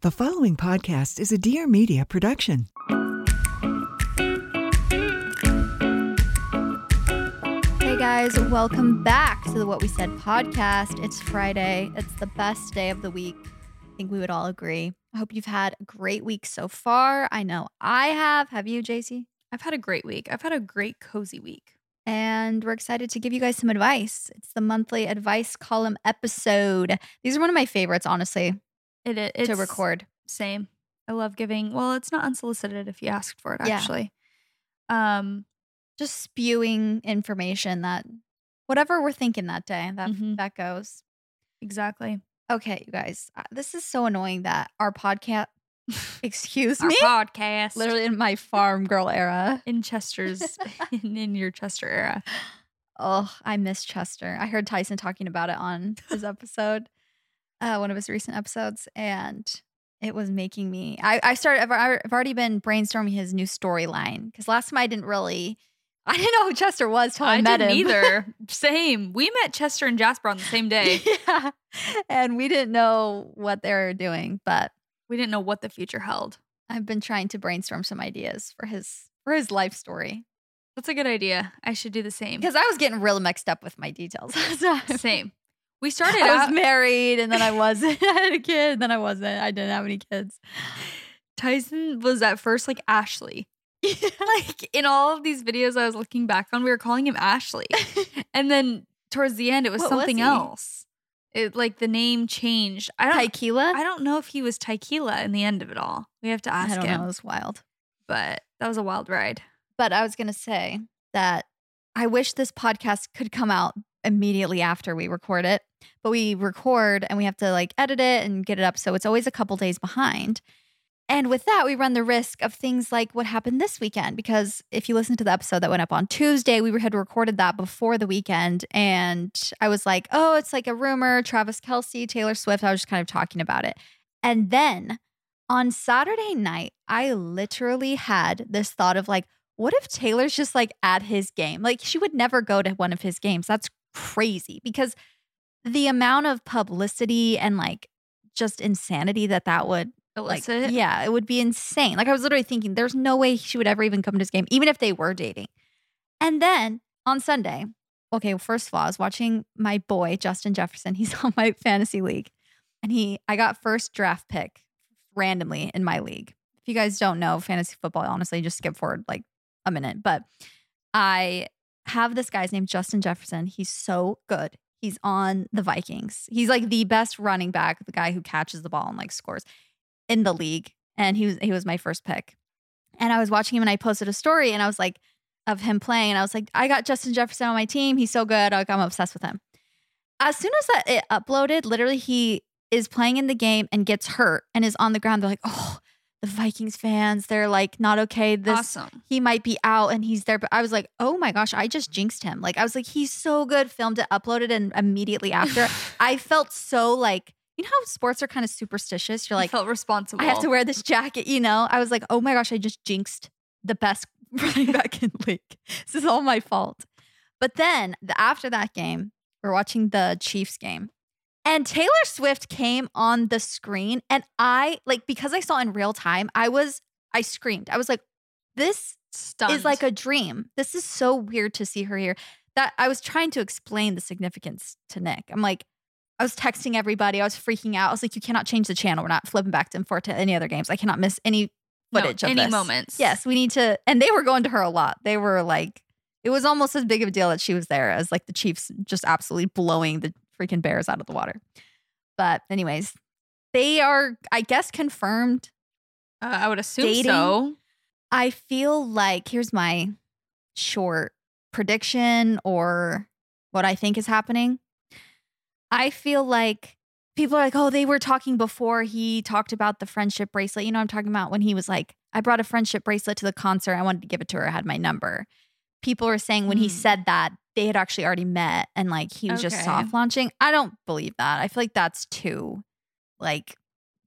The following podcast is a Dear Media production. Hey guys, welcome back to the What We Said podcast. It's Friday. It's the best day of the week. I think we would all agree. I hope you've had a great week so far. I know I have. Have you, Jaci? I've had a great week. I've had a great cozy week. And we're excited to give you guys some advice. It's the monthly advice column episode. These are one of my favorites, honestly, It is to record. Same. I love giving. Well, it's not unsolicited if you asked for it. Yeah. Actually, um, Just spewing information that whatever we're thinking that day, that Mhm. that goes. exactly. Okay, you guys, uh, this is so annoying that our podcast, excuse Our me, podcast, literally in my farm girl era. in Chester's, in, in your Chester era. Oh, I miss Chester. I heard Tyson talking about it on his episode, uh, one of his recent episodes, and it was making me. I, I started. I've, I've already been brainstorming his new storyline because last time I didn't really. I didn't know who Chester was till I, I met didn't him. either. Same. We met Chester and Jasper on the same day. yeah, and we didn't know what they were doing, but We didn't know what the future held. I've been trying to brainstorm some ideas for his for his life story That's a good idea. I should do the same. because I was getting real mixed up with my details. Same. We started I out. was married and then I wasn't. I had a kid, and then I wasn't. I didn't have any kids. Tyson was at first like Ashley. like in all of these videos I was looking back on, we were calling him Ashley. and then towards the end, it was What something he? else. It like the name changed. I don't. Tequila? I don't know if he was Tequila in the end of it all. We have to ask I don't him. know. It was wild. But that was a wild ride. But I was going to say that I wish this podcast could come out immediately after we record it. But we record and we have to like edit it and get it up. So it's always a couple days behind. And with that, we run the risk of things like what happened this weekend. Because if you listen to the episode that went up on Tuesday, we had recorded that before the weekend. And I was like, oh, it's like a rumor Travis Kelce, Taylor Swift. I was just kind of talking about it. And then on Saturday night, I literally had this thought of like, what if Taylor's just like at his game? Like, she would never go to one of his games. That's crazy because the amount of publicity and like just insanity that that would like, Illicit. yeah, it would be insane. Like, I was literally thinking, there's no way she would ever even come to this game, even if they were dating. And then on Sunday, okay, well, first of all, I was watching my boy, Justin Jefferson. He's on my fantasy league. And he, I got first draft pick randomly in my league. If you guys don't know fantasy football, honestly, just skip forward like a minute. But I have this guy's name, Justin Jefferson. He's so good. He's on the Vikings. He's like the best running back, the guy who catches the ball and like scores in the league. And he was he was my first pick. And I was watching him and I posted a story and I was like, of him playing. And I was like, I got Justin Jefferson on my team. He's so good. Like, I'm obsessed with him. As soon as that it uploaded, literally he is playing in the game and gets hurt and is on the ground. They're like, oh, the Vikings fans, they're like not okay. This awesome. he might be out and he's there. But I was like, oh my gosh, I just jinxed him. Like I was like, he's so good. Filmed it, uploaded, and immediately after, I felt so like, you know how sports are kind of superstitious. You're I like, felt responsible. I have to wear this jacket, you know? I was like, oh my gosh, I just jinxed the best running back in league. This is all my fault. But then the, after that game, we're watching the Chiefs game. And Taylor Swift came on the screen. And I, like, because I saw in real time, I was, I screamed. I was like, this Stunned. is like a dream. This is so weird to see her here. That I was trying to explain the significance to Nick. I'm like, I was texting everybody. I was freaking out. I was like, you cannot change the channel. We're not flipping back and forth to any other games. I cannot miss any No, footage of any this. moments. Yes, we need to. And they were going to her a lot. They were like, it was almost as big of a deal that she was there as like the Chiefs just absolutely blowing the freaking Bears out of the water. But, anyways, they are, I guess, confirmed. Uh, I would assume Dating? so. I feel like here's my short prediction or what I think is happening. I feel like people are like, oh, they were talking before he talked about the friendship bracelet. You know, I'm talking about when he was like, I brought a friendship bracelet to the concert. I wanted to give it to her. I had my number. People are saying when he Hmm. said that, they had actually already met and like he was just Okay. soft launching. I don't believe that. I feel like that's too like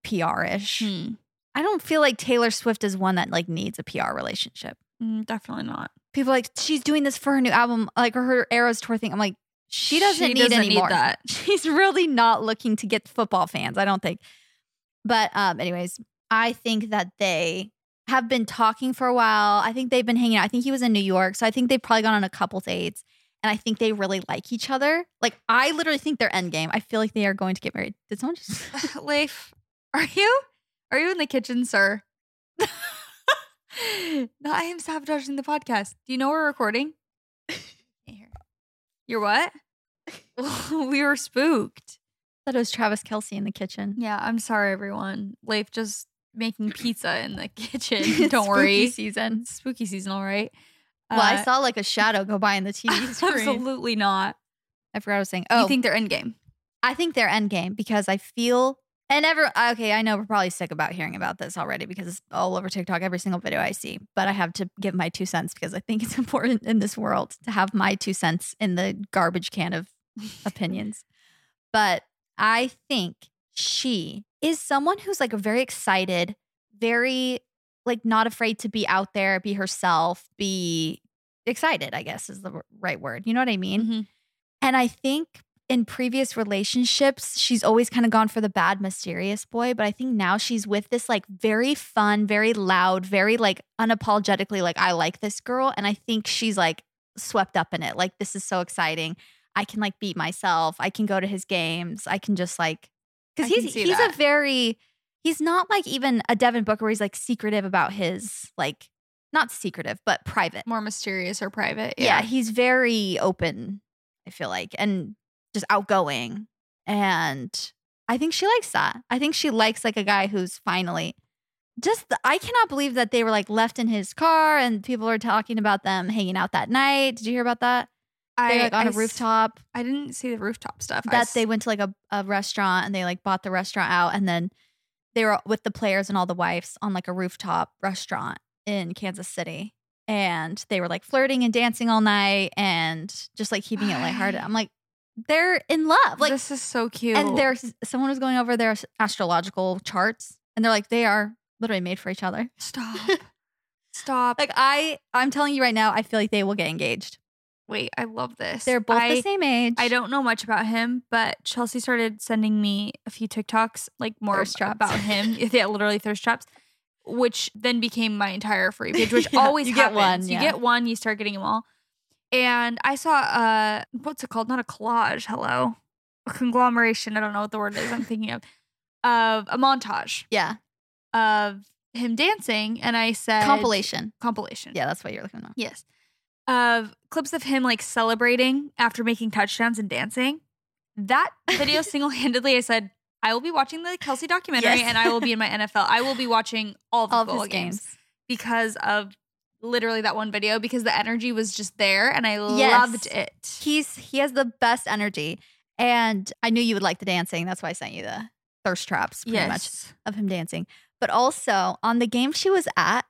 PR ish. Hmm. I don't feel like Taylor Swift is one that like needs a PR relationship. Mm, definitely not. People are like she's doing this for her new album, like or her Eras tour thing. I'm like, she doesn't She need doesn't any need more. that. She's really not looking to get football fans. I don't think. But um, anyways, I think that they have been talking for a while. I think they've been hanging out. I think he was in New York, so I think they've probably gone on a couple dates. And I think they really like each other. Like I literally think they're endgame. I feel like they are going to get married. Did someone just? Leif, are you? Are you in the kitchen, sir? no, I am sabotaging the podcast. Do you know we're recording? You're what? we were spooked. That was Travis Kelce in the kitchen. Yeah, I'm sorry, everyone. Leif just making pizza in the kitchen. Don't spooky worry. season. Spooky season, all right? Well, I Uh, saw like a shadow go by in the TV screen. Absolutely not. I forgot what I was saying. Oh, You think they're endgame? I think they're endgame because I feel and ever okay, I know we're probably sick about hearing about this already because it's all over TikTok, every single video I see. But I have to give my two cents because I think it's important in this world to have my two cents in the garbage can of opinions. But I think she is someone who's like very excited, very like not afraid to be out there, be herself, be excited, I guess is the right word. You know what I mean? Mhm. And I think in previous relationships, she's always kind of gone for the bad, mysterious boy. But I think now she's with this like very fun, very loud, very like unapologetically like, I like this girl. And I think she's like swept up in it. Like, this is so exciting. I can like beat myself. I can go to his games. I can just like, because he's he's that. a very, he's not like even a Devin Booker where he's like secretive about his like, not secretive, but private. More mysterious or private. Yeah. he's very open, I feel like, and just outgoing. And I think she likes that. I think she likes like a guy who's finally just, the, I cannot believe that they were like left in his car and people are talking about them hanging out that night. Did you hear about that? They were like on a a rooftop I didn't see the rooftop stuff. I that s- they went to like a, a restaurant and they like bought the restaurant out and then they were with the players and all the wives on like a rooftop restaurant in Kansas City. And they were like flirting and dancing all night and just like keeping it lighthearted. I'm like, they're in love. Like this is so cute. and there's someone was going over their astrological charts and they're like, they are literally made for each other. stop, stop. Like I I'm telling you right now, I feel like they will get engaged. Wait, I love this. They're both I, the same age. I don't know much about him, but Chelsey started sending me a few TikToks, like more Thirst traps. about him. yeah, literally thirst traps, which then became my entire free page, which Yeah, always you get happens. one, You get one, you start getting them all. And I saw uh what's it called? Not a collage, hello. A conglomeration, I don't know what the word is I'm thinking of. Of a montage Yeah. of him dancing. And I said Compilation. Compilation. Yeah, that's what you're looking at. Yes. Of clips of him like celebrating after making touchdowns and dancing. That video single handedly, I said, I will be watching the Kelce documentary Yes. and I will be in my NFL. I will be watching all the All of football games. games. because of literally that one video because the energy was just there and I Yes. loved it. He's he has the best energy. And I knew you would like the dancing. That's why I sent you the thirst traps pretty much yes. of him dancing. But also on the game she was at,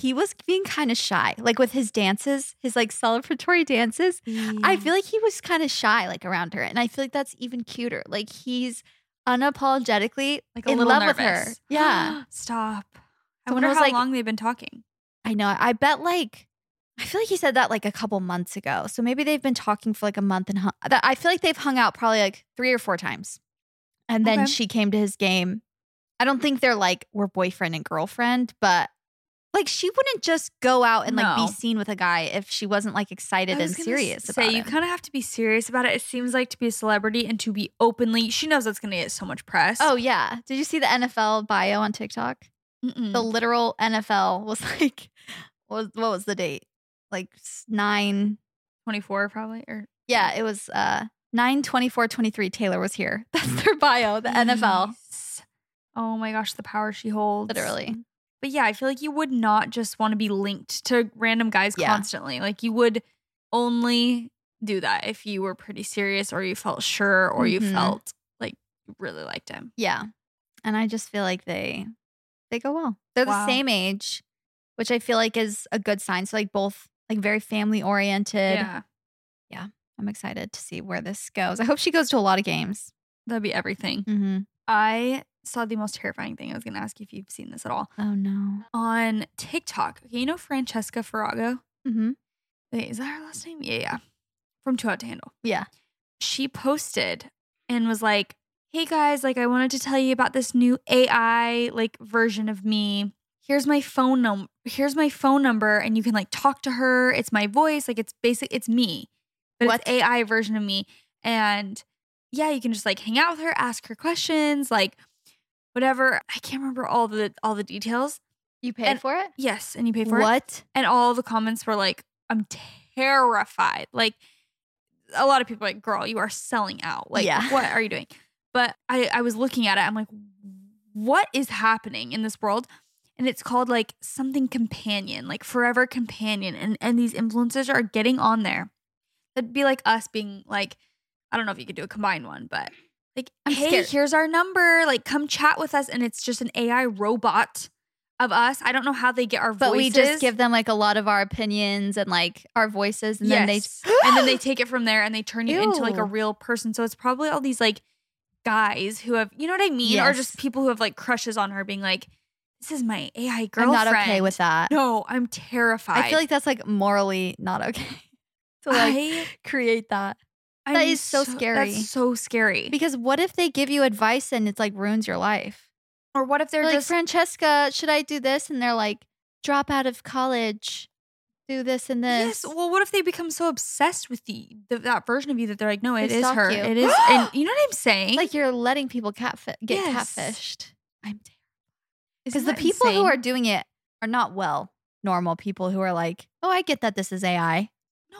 he was being kind of shy. Like with his dances, his like celebratory dances. I feel like he was kind of shy like around her. And I feel like that's even cuter. Like he's unapologetically like in love nervous. with her. Yeah. Stop. I Someone wonder how like- long they've been talking. I know. I bet like I feel like he said that like a couple months ago. So maybe they've been talking for like a month and hung, I feel like they've hung out probably like three or four times. And then Okay. she came to his game. I don't think they're like we're boyfriend and girlfriend, but Like she wouldn't just go out and like be seen with a guy if she wasn't like excited I and serious say about you kind of have to be serious about it. It seems like to be a celebrity and to be openly. She knows that's going to get so much press. Oh yeah. Did you see the NFL bio on TikTok? Mm-mm. The literal NFL was like was what was the date? Like 9 24 probably or Yeah, it was uh 9 24 23 Taylor was here. That's their bio, the NFL. Oh my gosh, the power she holds. Literally. But yeah, I feel like you would not just want to be linked to random guys Yeah. constantly. Like you would only do that if you were pretty serious or you felt sure or you Mhm. felt like you really liked him. Yeah. And I just feel like they they go well. They're Wow. the same age, which I feel like is a good sign. So like both like very family oriented. Yeah. I'm excited to see where this goes. I hope she goes to a lot of games. That'd be everything. Mm-hmm. I saw the most terrifying thing. I was going to ask you if you've seen this at all. Oh no. On TikTok, okay, you know Francesca Farago? Mm-hmm. Wait, is that her last name? Yeah, yeah. From Too Hot to Handle. Yeah. she posted and was like, "Hey guys, like I wanted to tell you about this new AI like version of me. Here's my phone number. Here's my phone number and you can like talk to her. It's my voice, like it's basic it's me. But What? it's AI version of me and yeah, you can just like hang out with her, ask her questions, like whatever. I can't remember all the all the details. You paid And- for it? Yes, and you paid for it. What? And all the comments were like, I'm terrified. Like a lot of people are like, girl, you are selling out. Like, Yeah. what are you doing? But I, I was looking at it. I'm like, what is happening in this world? And it's called like something companion, like forever companion. And and these influencers are getting on there. That'd be like us being like, I don't know if you could do a combined one, but like, I'm hey, scared. here's our number. Like, come chat with us. And it's just an AI robot of us. I don't know how they get our But voices. we just give them like a lot of our opinions and like our voices, and then they and then they take it from there and they turn you into like a real person. So it's probably all these like guys who have, you know what I mean, or just people who have like crushes on her, being like, "This is my AI I'm girlfriend." not okay with that. No, I'm terrified. I feel like that's like morally not okay to like I, create that. I'm that is so scary. That's so scary. Because what if they give you advice and it's like ruins your life? or what if they're like just Francesca, should I do this? And they're like, drop out of college, do this and this. Yes. Well, what if they become so obsessed with the, the that version of you that they're like, no, They it is stalk her. you. It is, and you know what I'm saying? like you're letting people catfi- get Yes. catfished. I'm Isn't because the that people who insane? are doing it are not well normal people who are like, oh, I get that this is AI.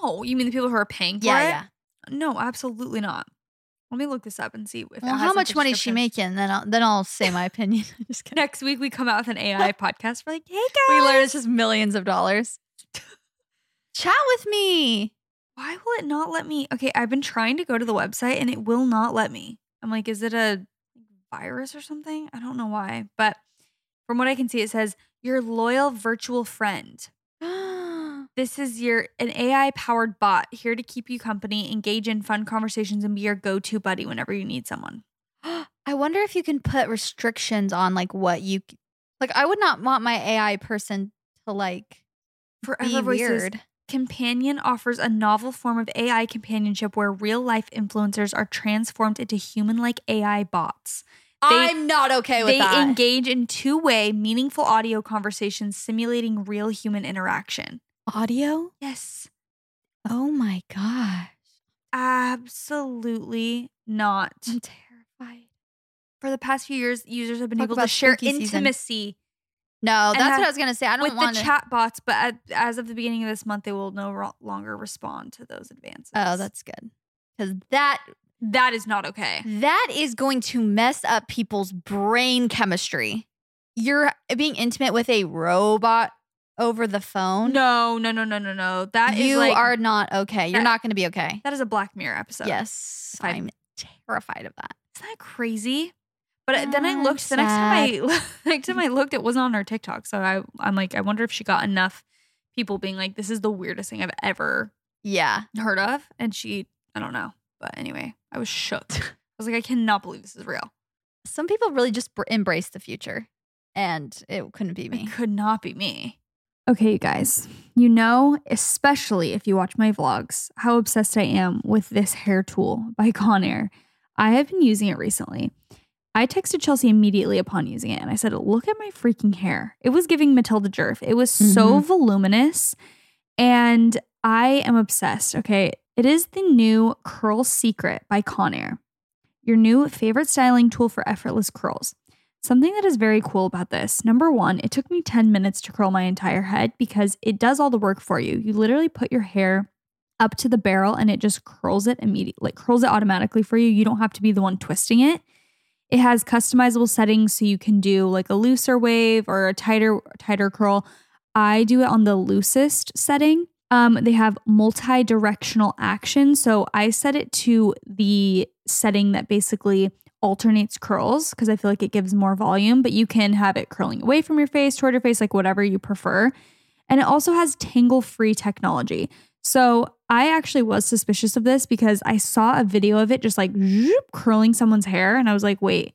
no, you mean the people who are paying for Yeah, it? yeah. No, absolutely not. Let me look this up and see if Well, how much money is she making? Then I'll then I'll say my opinion. Just kidding. Next week we come out with an AI podcast. We're like, hey guys, We learn it's just millions of dollars. Chat with me. why will it not let me? Okay, I've been trying to go to the website and it will not let me. I'm like, is it a virus or something? I don't know why, but from what I can see, it says your loyal virtual friend. This is your an AI powered bot here to keep you company, engage in fun conversations, and be your go to buddy whenever you need someone. I wonder if you can put restrictions on like what you like. I would not want my AI person to like Forever be Voices weird. Companion offers a novel form of AI companionship where real life influencers are transformed into human like AI bots. I'm not okay with they that. They engage in two way, meaningful audio conversations simulating real human interaction. Audio? Yes, Oh my gosh. absolutely not. I'm terrified. For the past few years, users have been Talk able to share spooky season. intimacy No, that's what I was gonna say. I don't with want the chat bots, but at, as of the beginning of this month, they will no ro- longer respond to those advances. Oh, that's good. Because that that is not okay. that is going to mess up people's brain chemistry. You're being intimate with a robot over the phone. No, no, no, no, no, no. That is you like are not okay. You're that- not going to be okay. that is a Black Mirror episode. yes, if I- I'm terrified of that. Isn't that crazy? But then I I'm looked. The next time I next time I looked, it wasn't on her TikTok. So I I'm like, I wonder if she got enough people being like, "This is the weirdest thing I've ever Yeah, heard of," and she, I don't know. But anyway, I was shook. I was like, I cannot believe this is real. some people really just br- embrace the future, and it couldn't be me. It could not be me. Okay, you guys. You know, especially if you watch my vlogs, how obsessed I am with this hair tool by Conair. I have been using it recently. I texted Chelsey immediately upon using it and I said, Look at my freaking hair. It was giving Matilda Djerf. It was so mm-hmm. voluminous and I am obsessed. Okay. It is the new Curl Secret by Conair, your new favorite styling tool for effortless curls. Something that is very cool about this number one, it took me 10 minutes to curl my entire head because it does all the work for you. You literally put your hair up to the barrel and it just curls it immediately, like curls it automatically for you. You don't have to be the one twisting it. It has customizable settings so you can do like a looser wave or a tighter tighter curl. I do it on the loosest setting. Um, they have multi-directional action. So I set it to the setting that basically alternates curls because I feel like it gives more volume, but you can have it curling away from your face, toward your face, like whatever you prefer. And it also has tangle free technology. So I actually was suspicious of this because I saw a video of it just like zoop, curling someone's hair. And I was like, wait,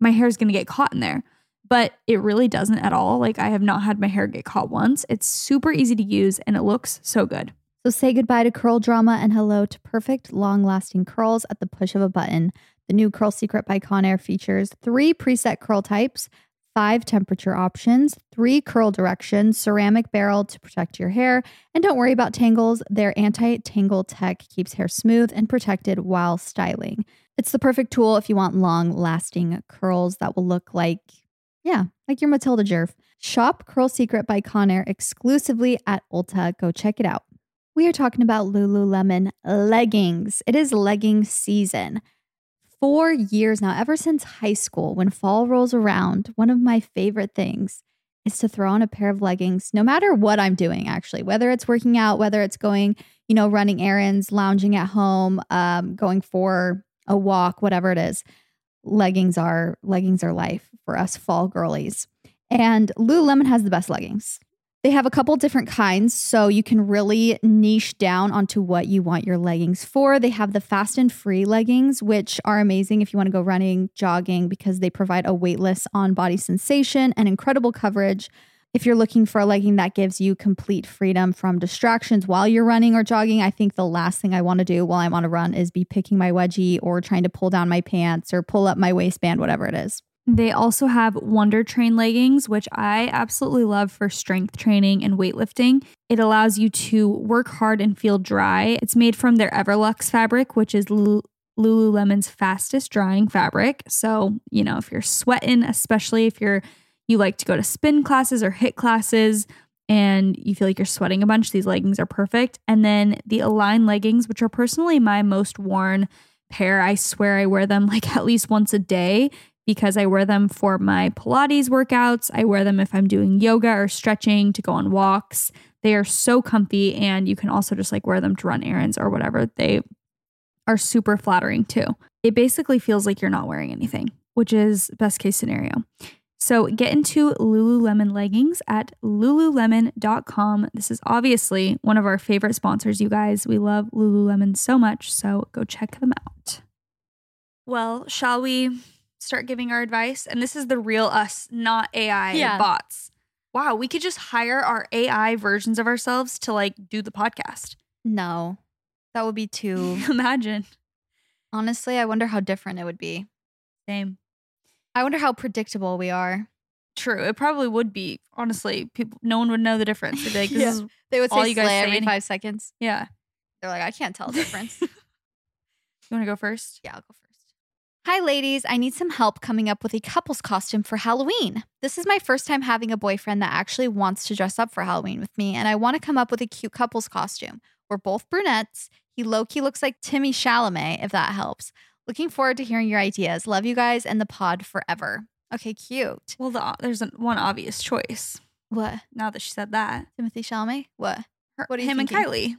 my hair is going to get caught in there. But it really doesn't at all. Like I have not had my hair get caught once. It's super easy to use and it looks so good. So say goodbye to curl drama and hello to perfect, long lasting curls at the push of a button. The new Curl Secret by Conair features three preset curl types, five temperature options, three curl directions, ceramic barrel to protect your hair, and don't worry about tangles. Their anti tangle tech keeps hair smooth and protected while styling. It's the perfect tool if you want long lasting curls that will look like, yeah, like your Matilda Djerf. Shop Curl Secret by Conair exclusively at Ulta. Go check it out. We are talking about Lululemon leggings. It is legging season. For years now, ever since high school, when fall rolls around, one of my favorite things is to throw on a pair of leggings, no matter what I'm doing, actually, whether it's working out, whether it's going, you know, running errands, lounging at home, um, going for a walk, whatever it is. Leggings are leggings are life for us fall girlies. And Lululemon has the best leggings. They have a couple different kinds, so you can really niche down onto what you want your leggings for. They have the fast and free leggings, which are amazing if you want to go running, jogging, because they provide a weightless on body sensation and incredible coverage. If you're looking for a legging that gives you complete freedom from distractions while you're running or jogging, I think the last thing I want to do while I'm on a run is be picking my wedgie or trying to pull down my pants or pull up my waistband, whatever it is. They also have Wonder Train leggings, which I absolutely love for strength training and weightlifting. It allows you to work hard and feel dry. It's made from their Everlux fabric, which is Lululemon's fastest drying fabric. So, you know, if you're sweating, especially if you're you like to go to spin classes or HIIT classes and you feel like you're sweating a bunch, these leggings are perfect. And then the Align leggings, which are personally my most worn pair. I swear I wear them like at least once a day because I wear them for my Pilates workouts. I wear them if I'm doing yoga or stretching to go on walks. They are so comfy, and you can also just like wear them to run errands or whatever. They are super flattering too. It basically feels like you're not wearing anything, which is best case scenario. So get into Lululemon leggings at lululemon.com. This is obviously one of our favorite sponsors, you guys. We love Lululemon so much, so go check them out. Well, shall we start giving our advice? And this is the real us, not AI Yeah. bots. Wow, we could just hire our AI versions of ourselves to like do the podcast. No, that would be too. Imagine. Honestly, I wonder how different it would be. Same. I wonder how predictable we are. True. It probably would be. Honestly, people no one would know the difference. They'd be like, this Yeah. is They would All say you guys slay say every five seconds. yeah. They're like, I can't tell the difference. You want to go first? Yeah, I'll go first. Hi, ladies. I need some help coming up with a couple's costume for Halloween. This is my first time having a boyfriend that actually wants to dress up for Halloween with me, and I want to come up with a cute couple's costume. We're both brunettes. He low key looks like Timmy Chalamet, if that helps. Looking forward to hearing your ideas. Love you guys and the pod forever. Okay, cute. Well, the, there's an, one obvious choice. What? Now that she said that, Timothy Chalamet? What? Her, What are you him thinking? and Kylie,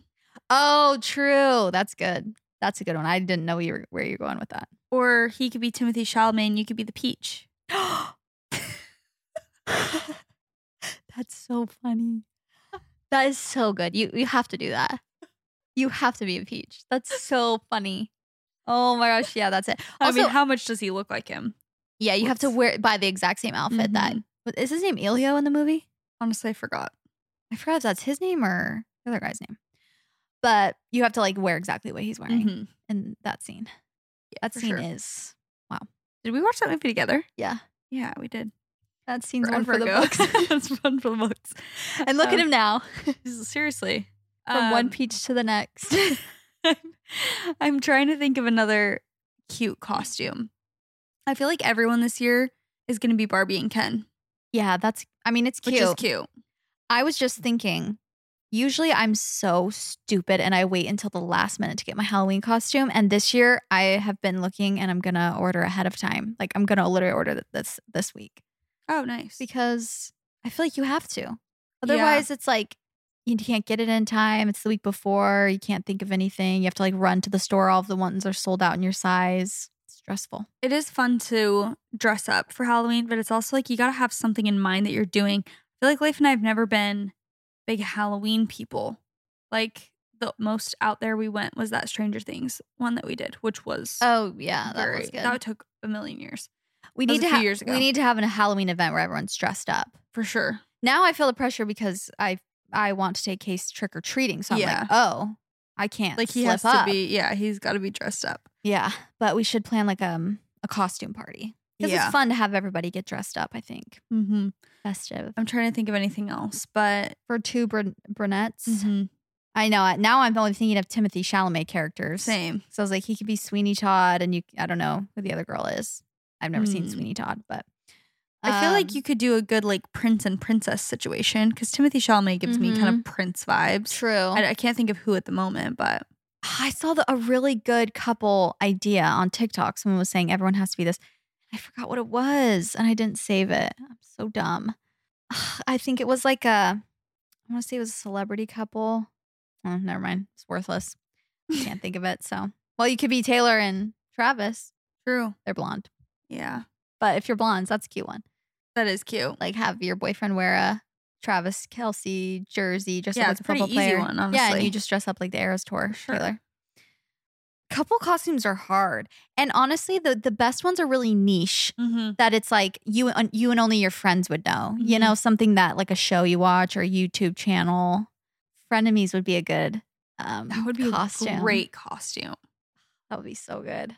Oh, true. That's good. That's a good one. I didn't know you were, where you're going with that. or he could be Timothy Chalamet, and you could be the peach. That's so funny. That is so good. You you have to do that. You have to be a peach. That's so funny. Oh my gosh, yeah, that's it. I mean, how much does he look like him? yeah, you have to wear buy the exact same outfit that Mhm. what- is his name Elio in the movie? Honestly, I forgot. I forgot if that's his name or the other guy's name. But you have to like wear exactly what he's wearing Mhm. in that scene. that scene sure. is wow. Did we watch that movie together? Yeah. Yeah, we did. That scene's Forever one for the books. That's one for the books. and look at Um, him now. Seriously. From one Um, peach to the next. I'm, I'm trying to think of another cute costume. I feel like everyone this year is going to be Barbie and Ken, yeah, that's I mean it's which cute. is cute. I was just thinking, usually I'm so stupid and I wait until the last minute to get my Halloween costume. And this year I have been looking and I'm gonna order ahead of time. Like I'm gonna literally order this this week Oh, nice. because I feel like you have to. Otherwise, it's like you can't get it in time. It's the week before. You can't think of anything. You have to like run to the store. All of the ones are sold out in your size. It's stressful. it is fun to dress up for Halloween, but it's also like you got to have something in mind that you're doing. I feel like Leif and I have never been big Halloween people. Like the most out there we went was that Stranger Things one that we did, which was Oh yeah, that very- was good. That took a million years we that need to few ha- years ago. we need to have a Halloween event where everyone's dressed up. for sure. now I feel the pressure because I I want to take Case trick or treating. So I'm Yeah. like, oh, I can't Like he has up. to be, yeah, he's got to be dressed up. Yeah, but we should plan like um a costume party because Yeah. it's fun to have everybody get dressed up. I think Mm-hmm. festive I'm trying to think of anything else, but for two brun- brunettes. Mhm. I know. Now I'm only thinking of Timothy Chalamet characters. same. So I was like, he could be Sweeney Todd, and you. I don't know who the other girl is. I've never seen Hmm. Sweeney Todd, but I feel like um, you could do a good like prince and princess situation because Timothy Chalamet gives me kind of prince vibes. True. I, I can't think of who at the moment, but I saw the, a really good couple idea on TikTok. Someone was saying everyone has to be this. I forgot what it was, and I didn't save it. I'm so dumb. I think it was like a. I want to say it was a celebrity couple. Oh, never mind. It's worthless. I Can't think of it. So, well, you could be Taylor and Travis. true. They're blonde, Yeah, but if you're blondes, that's a cute one. that is cute. Like have your boyfriend wear a Travis Kelce jersey, dress Yeah, up like a football easy player. one, Yeah, and you just dress up like the Eras Tour, Sure. Taylor. Couple costumes are hard, and honestly, the the best ones are really niche. Mm-hmm. That it's like you and you and only your friends would know. You Mhm. know, something that like a show you watch or a YouTube channel. Frenemies would be a good um, That would be costume. a great costume. That would be so good.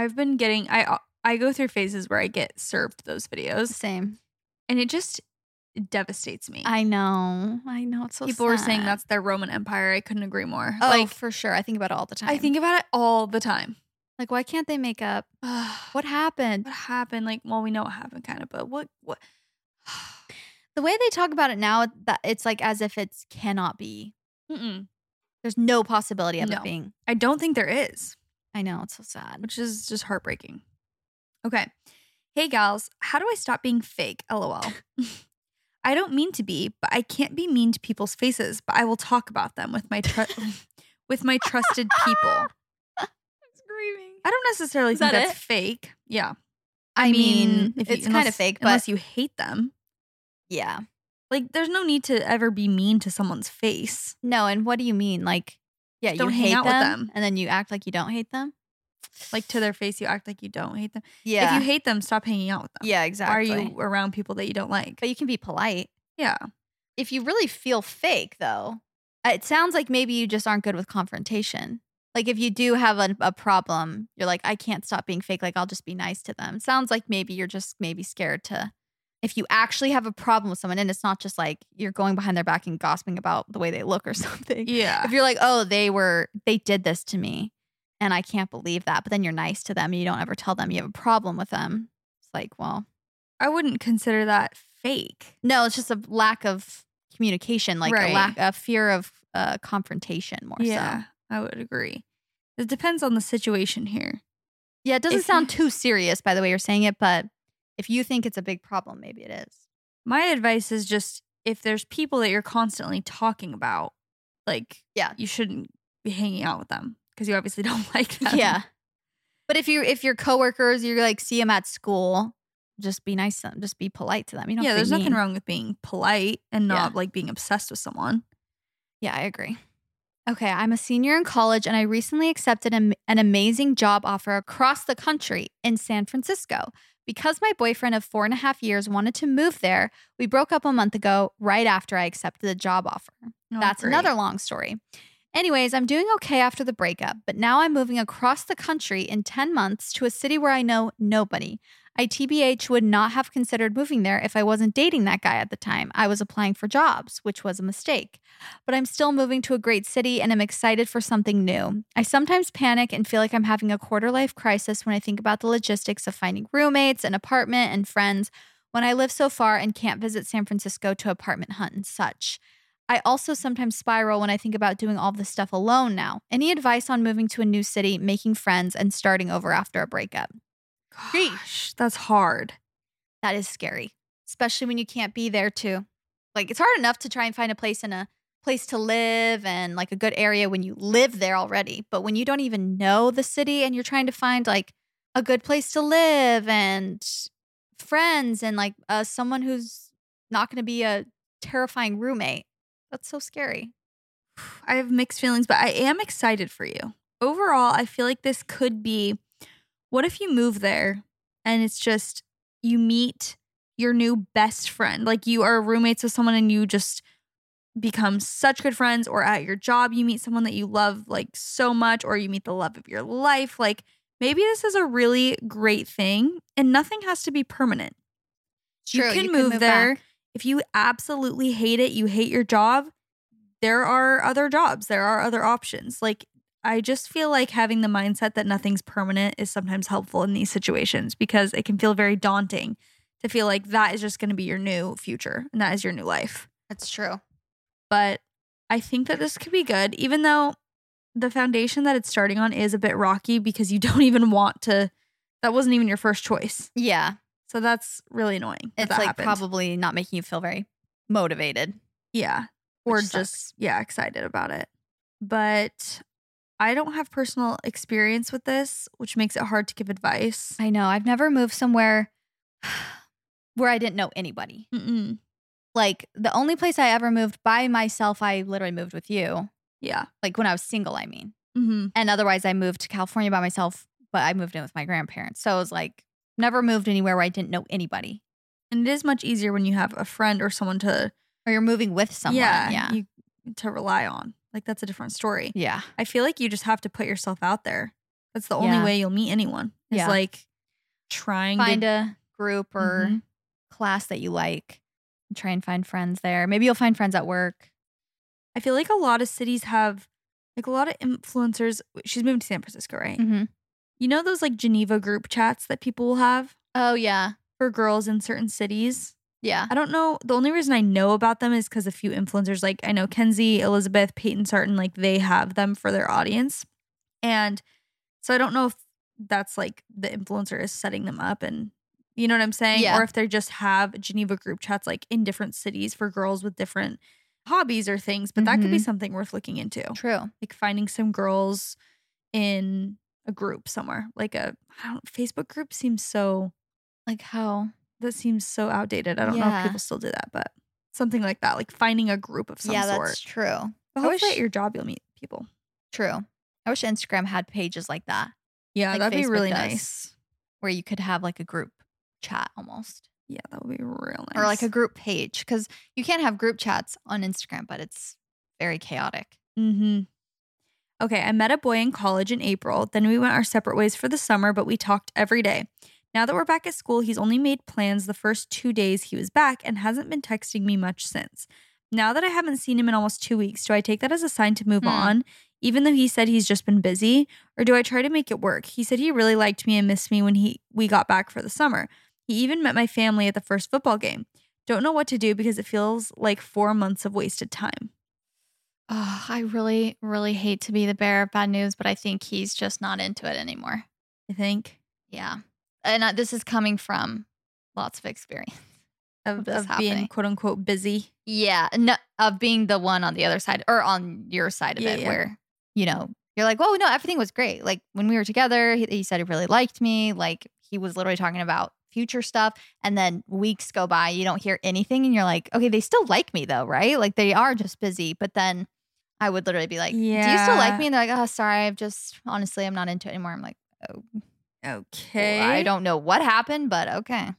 I've been getting I uh, I go through phases where I get served those videos, Same. and it just devastates me. I know. I know. It's so People were saying that's their Roman Empire. I couldn't agree more. oh, like for sure. I think about it all the time. I think about it all the time. like, why can't they make up? what happened? what happened? Like, well, we know what happened, kind of, but what what? The way they talk about it now, that it's like as if it cannot be. Mm-mm. There's no possibility of No. it being. I don't think there is. I know it's so sad. which is just heartbreaking. Okay. Hey, gals, how do I stop being fake? LOL. I don't mean to be, but I can't be mean to people's faces, but I will talk about them with my tru- with my trusted people. I'm screaming. I don't necessarily Is think that that's it? fake. Yeah. I, mean, if you- it's kind unless- of fake, but unless you hate them. yeah. Like, there's no need to ever be mean to someone's face. No, and what do you mean? Like, yeah, Don't you hang hate out with them, them. and then you act like you don't hate them. Like to their face, you act like you don't hate them. Yeah. If you hate them, stop hanging out with them. yeah, Why exactly. are you around people that you don't like? But you can be polite. Yeah. If you really feel fake, though, uh, it sounds like maybe you just aren't good with confrontation. Like if you do have a, a problem, you're like, I can't stop being fake. Like I'll just be nice to them. Sounds like maybe you're just maybe scared to. If you actually have a problem with someone, and it's not just like you're going behind their back and gossiping about the way they look or something. Yeah. If you're like, oh, they were, they did this to me, and I can't believe that, but then you're nice to them and you don't ever tell them you have a problem with them. It's like, well, I wouldn't consider that fake. no, it's just a lack of communication, like Right. a lack, a fear of uh, confrontation more so. yeah, so. I would agree. It depends on the situation here. Yeah, it doesn't If sound too serious by the way you're saying it, but if you think it's a big problem, maybe it is. My advice is just if there's people that you're constantly talking about, like, Yeah. you shouldn't be hanging out with them. because you obviously don't like them. Yeah. But if you if your coworkers, you like see them at school, just be nice to them. Just be polite to them. You know, yeah, there's nothing wrong with being polite and not like being obsessed with someone. Yeah, I agree. Okay, I'm a senior in college and I recently accepted an, an amazing job offer across the country in San Francisco. Because my boyfriend of four and a half years wanted to move there, we broke up a month ago, right after I accepted the job offer. Oh, That's great. another long story. Anyways, I'm doing okay after the breakup, but now I'm moving across the country in 10 months to a city where I know nobody. I TBH would not have considered moving there if I wasn't dating that guy at the time. I was applying for jobs, which was a mistake. But I'm still moving to a great city and I'm excited for something new. I sometimes panic and feel like I'm having a quarter life crisis when I think about the logistics of finding roommates, an apartment, and friends when I live so far and can't visit San Francisco to apartment hunt and such. I also sometimes spiral when I think about doing all this stuff alone now. Any advice on moving to a new city, making friends, and starting over after a breakup? Gosh, that's hard. That is scary, especially when you can't be there too. Like it's hard enough to try and find a place in a place to live and like a good area when you live there already, but when you don't even know the city and you're trying to find like a good place to live and friends and like uh, someone who's not going to be a terrifying roommate, that's so scary. I have mixed feelings, but I am excited for you. Overall, I feel like this could be what if you move there and it's just you meet your new best friend? Like you are roommates with someone and you just become such good friends, or at your job, you meet someone that you love like so much, or you meet the love of your life. Like maybe this is a really great thing and nothing has to be permanent. True, you can you move, can move there. back. If you absolutely hate it, you hate your job, there are other jobs, there are other options. Like, I just feel like having the mindset that nothing's permanent is sometimes helpful in these situations because it can feel very daunting to feel like that is just going to be your new future and that is your new life. That's true. But I think that this could be good, even though the foundation that it's starting on is a bit rocky because you don't even want to, that wasn't even your first choice. Yeah. So that's really annoying. It's like happened. probably not making you feel very motivated. Yeah. Or just, sucks. yeah, excited about it. But I don't have personal experience with this, which makes it hard to give advice. I know. I've never moved somewhere where I didn't know anybody. Mm-mm. Like the only place I ever moved by myself, I literally moved with you. Yeah. Like when I was single, I mean. Mm-hmm. And otherwise, I moved to California by myself, but I moved in with my grandparents. So it was like never moved anywhere where I didn't know anybody. And it is much easier when you have a friend or someone to, Or you're moving with someone. yeah, Yeah. You, to rely on. Like that's a different story. yeah. I feel like you just have to put yourself out there. That's the only Yeah. way you'll meet anyone. Is Yeah. like trying Find to find a group or Mhm. class that you like. Try and find friends there. Maybe you'll find friends at work. I feel like a lot of cities have like a lot of influencers. She's moving to San Francisco, right? Mm-hmm. You know those like Geneva group chats that people will have Oh, yeah. for girls in certain cities? Yeah. I don't know. The only reason I know about them is because a few influencers, like I know Kenzie, Elizabeth, Peyton Sarton, like they have them for their audience. And so I don't know if that's like the influencer is setting them up and you know what I'm saying? Yeah. Or if they just have Geneva group chats like in different cities for girls with different hobbies or things. But that could be Mhm. something worth looking into. True. Like finding some girls in a group somewhere. Like a I don't Facebook group seems so Like how? That seems so outdated. I don't know if people still do that, but something like that, like finding a group of some yeah, sort. that's true. But I hopefully wish- at your job you'll meet people. True. I wish Instagram had pages like that Yeah, Like that'd be Facebook really does. nice. where you could have like a group chat almost Yeah, that would be real nice. or like a group page because you can't have group chats on Instagram, but it's very chaotic. Mm-hmm. Okay, I met a boy in college in April. Then we went our separate ways for the summer, but we talked every day. Now that we're back at school, he's only made plans the first two days he was back and hasn't been texting me much since. Now that I haven't seen him in almost two weeks, do I take that as a sign to move Hmm. on, even though he said he's just been busy, or do I try to make it work? He said he really liked me and missed me when he we got back for the summer. He even met my family at the first football game. Don't know what to do because it feels like four months of wasted time. Oh, I really, really hate to be the bearer of bad news, but I think he's just not into it anymore. I think. Yeah. And this is coming from lots of experience. of, this of being quote unquote busy. Yeah. No, of being the one on the other side or on your side of Yeah, it yeah. where, you know, you're like, oh no, everything was great. Like when we were together, he, he said he really liked me. Like he was literally talking about future stuff. And then weeks go by, you don't hear anything, and you're like, okay, they still like me though, right? Like they are just busy. But then I would literally be like, do you still like me? And they're like, oh, sorry, I've just honestly, I'm not into it anymore. I'm like, oh, Okay. I don't know what happened, but okay,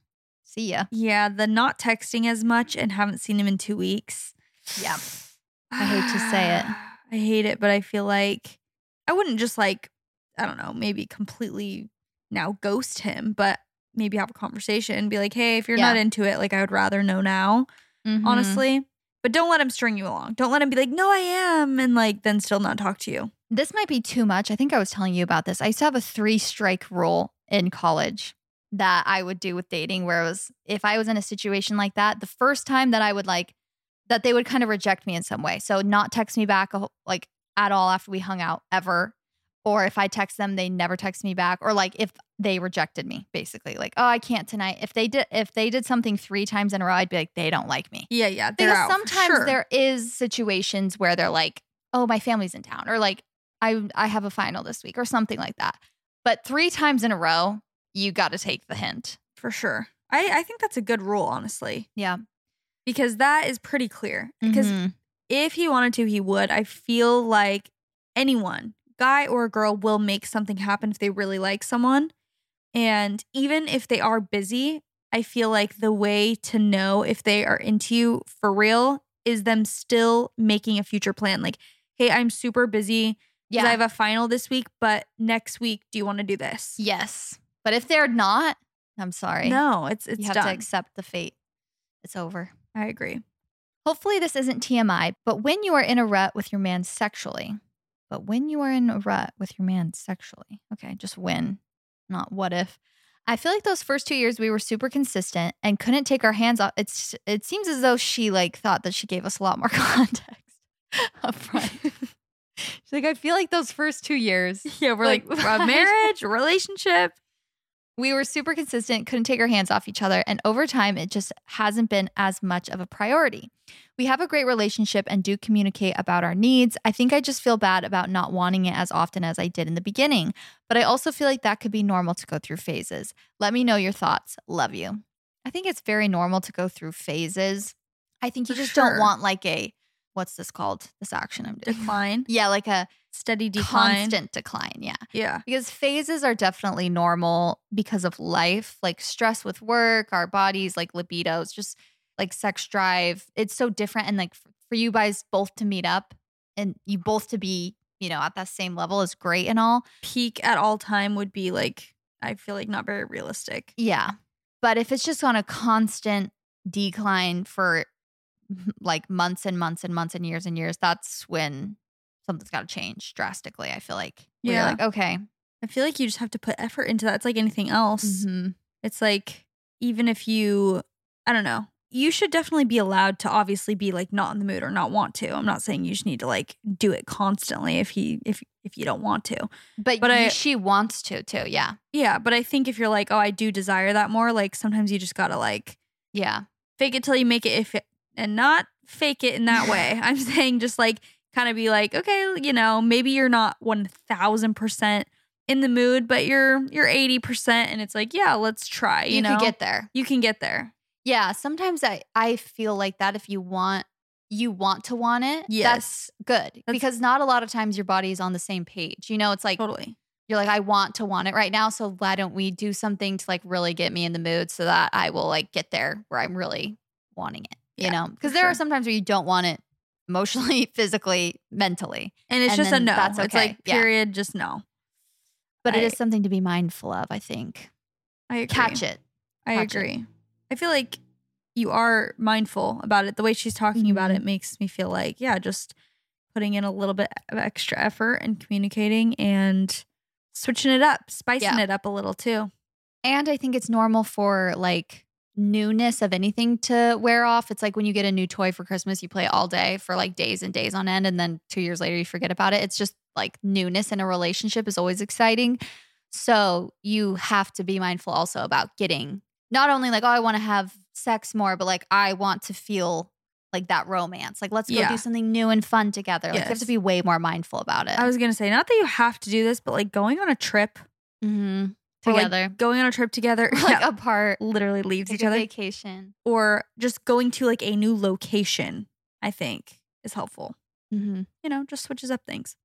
see ya. Yeah, the not texting as much and haven't seen him in two weeks. Yeah. I hate to say it. I hate it, but I feel like I wouldn't just like, I don't know, maybe completely now ghost him, but maybe have a conversation and be like, hey, if you're Yeah. not into it, like I would rather know now, Mhm. honestly. But don't let him string you along. Don't let him be like, no, I am, and like then still not talk to you. This might be too much. I think I was telling you about this. I used to have a three strike rule in college that I would do with dating, where it was if I was in a situation like that, the first time that I would like that they would kind of reject me in some way. So not text me back whole- like at all after we hung out ever. Or if I text them, they never text me back. Or like if they rejected me, basically, like, oh, I can't tonight. If they did if they did something three times in a row, I'd be like, they don't like me. Yeah, yeah. Because out sometimes sure. there is situations where they're like, "Oh, my family's in town," or like, "I I have a final this week," or something like that. But three times in a row, you got to take the hint. for sure. I, I think that's a good rule, honestly, Yeah, because that is pretty clear. Because Mhm. if he wanted to, he would. I feel like anyone, guy or girl, will make something happen if they really like someone. And even if they are busy, I feel like the way to know if they are into you for real is them still making a future plan. Like, hey, I'm super busy. Yeah, I have a final this week, but next week, do you want to do this? yes. But if they're not, I'm sorry. No, it's it's you have done. to accept the fate. It's over. I agree. Hopefully, this isn't TMI, but when you are in a rut with your man sexually, but when you are in a rut with your man sexually, okay, just when, not what if. I feel like those first two years we were super consistent and couldn't take our hands off. It's it seems as though she like thought that she gave us a lot more context up front. She's like, I feel like those first two years Yeah, we're like, Like, a marriage, relationship. we were super consistent, couldn't take our hands off each other, and over time, it just hasn't been as much of a priority. We have a great relationship and do communicate about our needs. I think I just feel bad about not wanting it as often as I did in the beginning, but I also feel like that could be normal to go through phases. Let me know your thoughts. Love you. I think it's very normal to go through phases. I think you just sure. don't want like a, what's this called? This action I'm doing. Decline. Yeah, like a Steady decline. constant decline. Yeah Yeah. because phases are definitely normal because of life like stress with work our bodies like libidos just like sex drive it's so different and like for you guys both to meet up and you both to be you know at that same level is great and all Peak at all time would be like, I feel like not very realistic. yeah but if it's just on a constant decline for like months and months and months and years and years that's when something's got to change drastically i feel like Yeah. like okay I feel like you just have to put effort into that. It's like anything else. mhm. It's like, even if you, I don't know, you should definitely be allowed to obviously be like not in the mood or not want to. I'm not saying you just need to like do it constantly if he, if, if you don't want to. but, But you- I- she wants to too yeah Yeah. But I think if you're like, oh, I do desire that more, like sometimes you just gotta like yeah fake it till you make it if and not fake it in that way. I'm saying just like kind of be like, okay, you know, maybe you're not 1000% in the mood, but you're you're 80% and it's like, yeah, let's try, you, you, know. could get there. you can get there. Yeah, sometimes I I feel like that if you want you want to want it, Yes. that's good That's- because not a lot of times your body is on the same page. You know, it's like Totally. you're like I want to want it right now, so why don't we do something to like really get me in the mood so that I will like get there where I'm really wanting it. You Yeah, know, because there are sure. sometimes where you don't want it emotionally, physically, mentally, And it's And just a no. that's It's okay. like Yeah. period, just no. but it I- is something to be mindful of. I think I agree. catch it. I Catch it. agree. I feel like you are mindful about it. The way she's talking about Mhm. it makes me feel like, yeah, just putting in a little bit of extra effort and communicating and switching it up, spicing Yeah. it up a little too. And I think it's normal for like newness of anything to wear off. It's like when you get a new toy for Christmas, you play all day for like days and days on end. And then two years later, you forget about it. It's just like newness in a relationship is always exciting. So you have to be mindful also about getting not only like, oh, I want to have sex more, but like, I want to feel like that romance. Like let's go Yeah. do something new and fun together. Like you have to be way more mindful about it. I was gonna say, not that you have to do this, but like going on a trip mm-hmm. Or, like, together, going on a trip together, like yeah, apart, literally leaves take each a other, vacation. or just going to like a new location. I think is helpful. Mm-hmm. You know, just switches up things.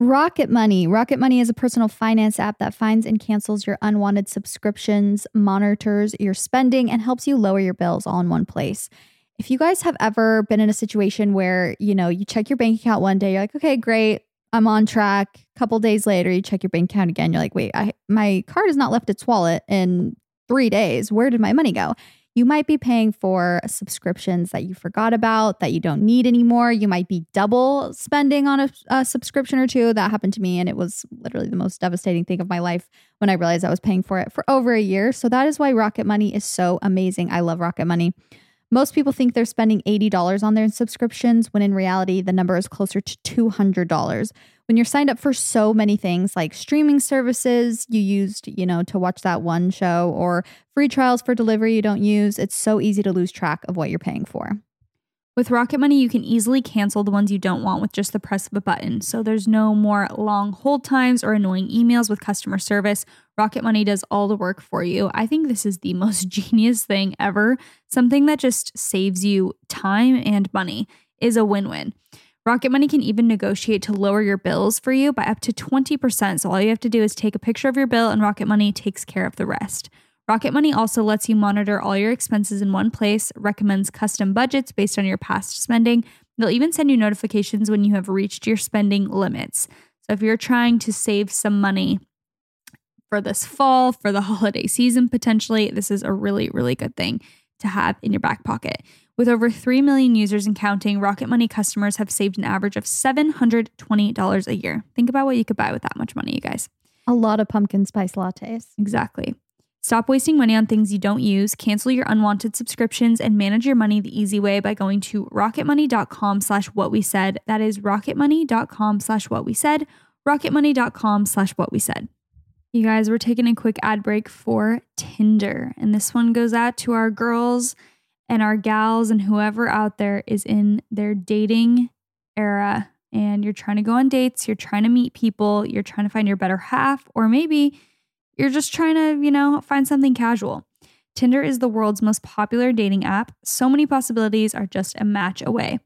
Rocket Money. Rocket Money is a personal finance app that finds and cancels your unwanted subscriptions, monitors your spending, and helps you lower your bills all in one place. If you guys have ever been in a situation where, you know, you check your bank account one day, you're like, okay, great, I'm on track. A couple days later, you check your bank account again, you're like, wait, I, my card has not left its wallet in three days. Where did my money go? You might be paying for subscriptions that you forgot about, that you don't need anymore. You might be double spending on a, a subscription or two. That happened to me, and it was literally the most devastating thing of my life when I realized I was paying for it for over a year. So that is why Rocket Money is so amazing. I love Rocket Money. Most people think they're spending $80 on their subscriptions when in reality, the number is closer to $200. When you're signed up for so many things like streaming services you used, you know, to watch that one show or free trials for delivery you don't use, it's so easy to lose track of what you're paying for. With Rocket Money, you can easily cancel the ones you don't want with just the press of a button. So there's no more long hold times or annoying emails with customer service. Rocket Money does all the work for you. I think this is the most genius thing ever. Something that just saves you time and money is a win win. Rocket Money can even negotiate to lower your bills for you by up to 20%. So all you have to do is take a picture of your bill, and Rocket Money takes care of the rest. Rocket Money also lets you monitor all your expenses in one place, recommends custom budgets based on your past spending. They'll even send you notifications when you have reached your spending limits. So if you're trying to save some money for this fall, for the holiday season potentially, this is a really, really good thing to have in your back pocket. With over 3 million users and counting, Rocket Money customers have saved an average of $720 a year. Think about what you could buy with that much money, you guys. A lot of pumpkin spice lattes. Exactly. Stop wasting money on things you don't use, cancel your unwanted subscriptions, and manage your money the easy way by going to rocketmoney.com slash what we said. That is rocketmoney.com slash what we said, rocketmoney.com slash what we said. You guys, we're taking a quick ad break for Tinder. And this one goes out to our girls and our gals and whoever out there is in their dating era and you're trying to go on dates, you're trying to meet people, you're trying to find your better half, or maybe you're just trying to, you know, find something casual. Tinder is the world's most popular dating app. So many possibilities are just a match away.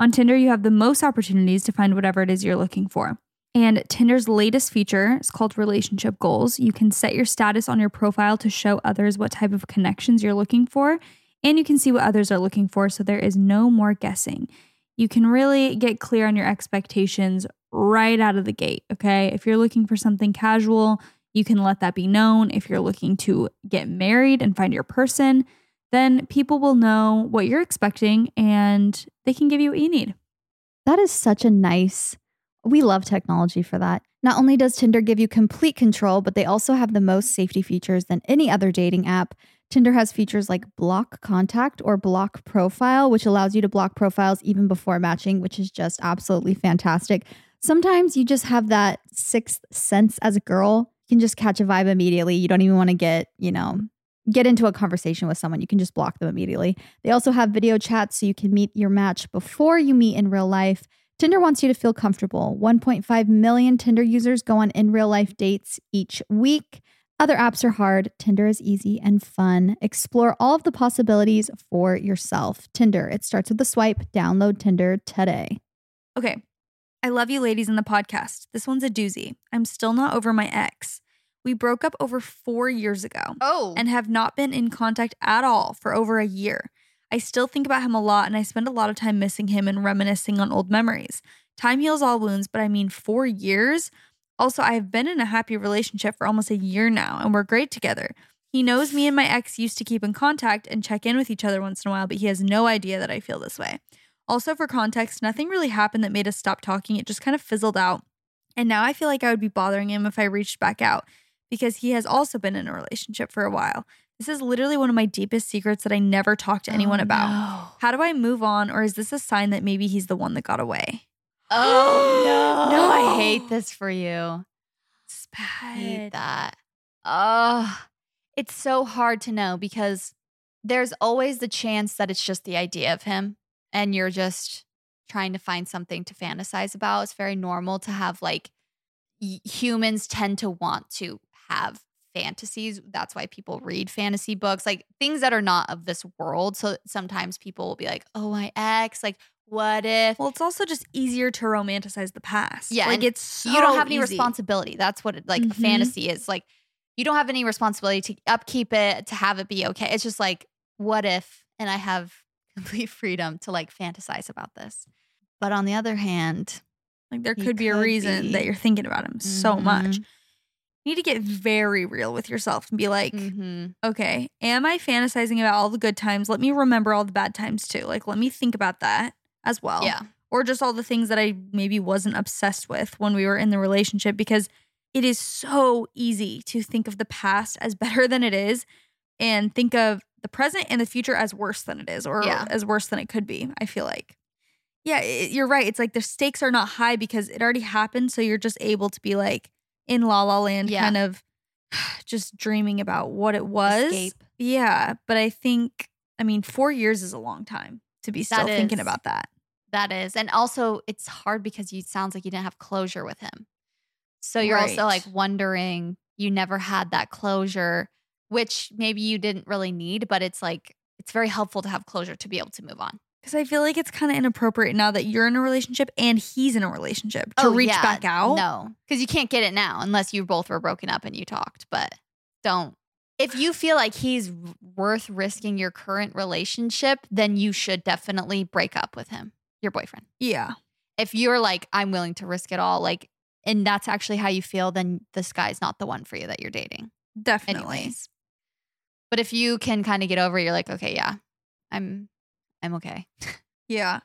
On Tinder, you have the most opportunities to find whatever it is you're looking for. And Tinder's latest feature is called Relationship Goals. You can set your status on your profile to show others what type of connections you're looking for, and you can see what others are looking for, so there is no more guessing. You can really get clear on your expectations right out of the gate, okay? If you're looking for something casual, you can let that be known. If you're looking to get married and find your person, then people will know what you're expecting and they can give you what you need. That is such a nice. We love technology for that. Not only does Tinder give you complete control, but they also have the most safety features than any other dating app. Tinder has features like block contact or block profile, which allows you to block profiles even before matching, which is just absolutely fantastic. Sometimes you just have that sixth sense as a girl. Can just catch a vibe immediately. You don't even want to get, you know, get into a conversation with someone. You can just block them immediately. They also have video chats so you can meet your match before you meet in real life. Tinder wants you to feel comfortable. 1.5 million Tinder users go on in real life dates each week. Other apps are hard. Tinder is easy and fun. Explore all of the possibilities for yourself. Tinder, it starts with a swipe. Download Tinder today. Okay. I love you ladies in the podcast. This one's a doozy. I'm still not over my ex. We broke up over four years ago Oh. and have not been in contact at all for over a year. I still think about him a lot and I spend a lot of time missing him and reminiscing on old memories. Time heals all wounds, but I mean, four years? Also, I have been in a happy relationship for almost a year now and we're great together. He knows me and my ex used to keep in contact and check in with each other once in a while, but he has no idea that I feel this way. Also, for context, nothing really happened that made us stop talking. It just kind of fizzled out. And now I feel like I would be bothering him if I reached back out because he has also been in a relationship for a while. This is literally one of my deepest secrets that I never talked to anyone Oh, about. no. How do I move on, or is this a sign that maybe he's the one that got away? Oh no. No, I hate this for you. It's I hate that. Oh, it's so hard to know because there's always the chance that it's just the idea of him. And you're just trying to find something to fantasize about, it's very normal to have like y- humans tend to want to have fantasies. That's why people read fantasy books, like things that are not of this world. So sometimes people will be like, "Oh, my ex, like what if?" Well, it's also just easier to romanticize the past. Yeah, like it's so you don't have any easy. responsibility. That's what it, like a Mhm. fantasy is. Like you don't have any responsibility to upkeep it, to have it be okay. It's just like, what if? And I have complete freedom to like fantasize about this. But on the other hand, Like there He could be a could reason that you're thinking about him so much. Mhm. You need to get very real with yourself and be like, Mhm. okay, am I fantasizing about all the good times? Let me remember all the bad times too. Like, let me think about that as well. yeah, Or just all the things that I maybe wasn't obsessed with when we were in the relationship because it is so easy to think of the past as better than it is and think of the present and the future as worse than it is or Yeah. as worse than it could be. I feel like. Yeah, it, you're right. It's like the stakes are not high because it already happened. So you're just able to be like in La La Land, Yeah. kind of just dreaming about what it was. Escape. Yeah. But I think, I mean, four years is a long time to be still That thinking is. about that. that is, and also it's hard because you it sounds like you didn't have closure with him. So you're also like wondering you never had that closure, which maybe you didn't really need, but it's like it's very helpful to have closure to be able to move on. Because I feel like it's kind of inappropriate now that you're in a relationship and he's in a relationship to Oh, reach yeah, back out. No, because you can't get it now unless you both were broken up and you talked. But don't. If you feel like he's worth risking your current relationship, then you should definitely break up with him, your boyfriend. Yeah. If you're like, I'm willing to risk it all, like, and that's actually how you feel, then this guy's not the one for you that you're dating. Definitely. Anyways. But if you can kind of get over, it, you're like, okay, yeah, I'm, I'm okay. Yeah.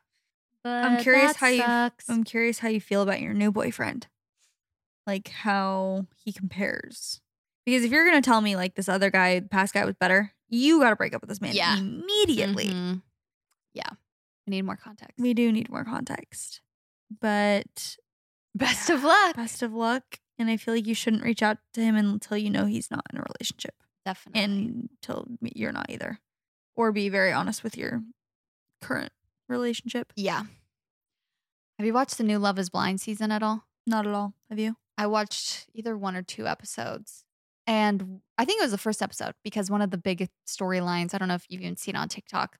But I'm curious that how you- sucks. I'm curious how you feel about your new boyfriend. Like how he compares. Because if you're going to tell me like this other guy, the past guy was better, you got to break up with this man Yeah. immediately. Mhm. Yeah, I need more context. We do need more context. But Best of luck. best of luck. And I feel like you shouldn't reach out to him until you know he's not in a relationship. Definitely. and until you're not either. Or be very honest with your current relationship. yeah. Have you watched the new Love is Blind season at all? Not at all. Have you? I watched either one or two episodes. And I think it was the first episode because one of the big storylines, I don't know if you've even seen it on TikTok.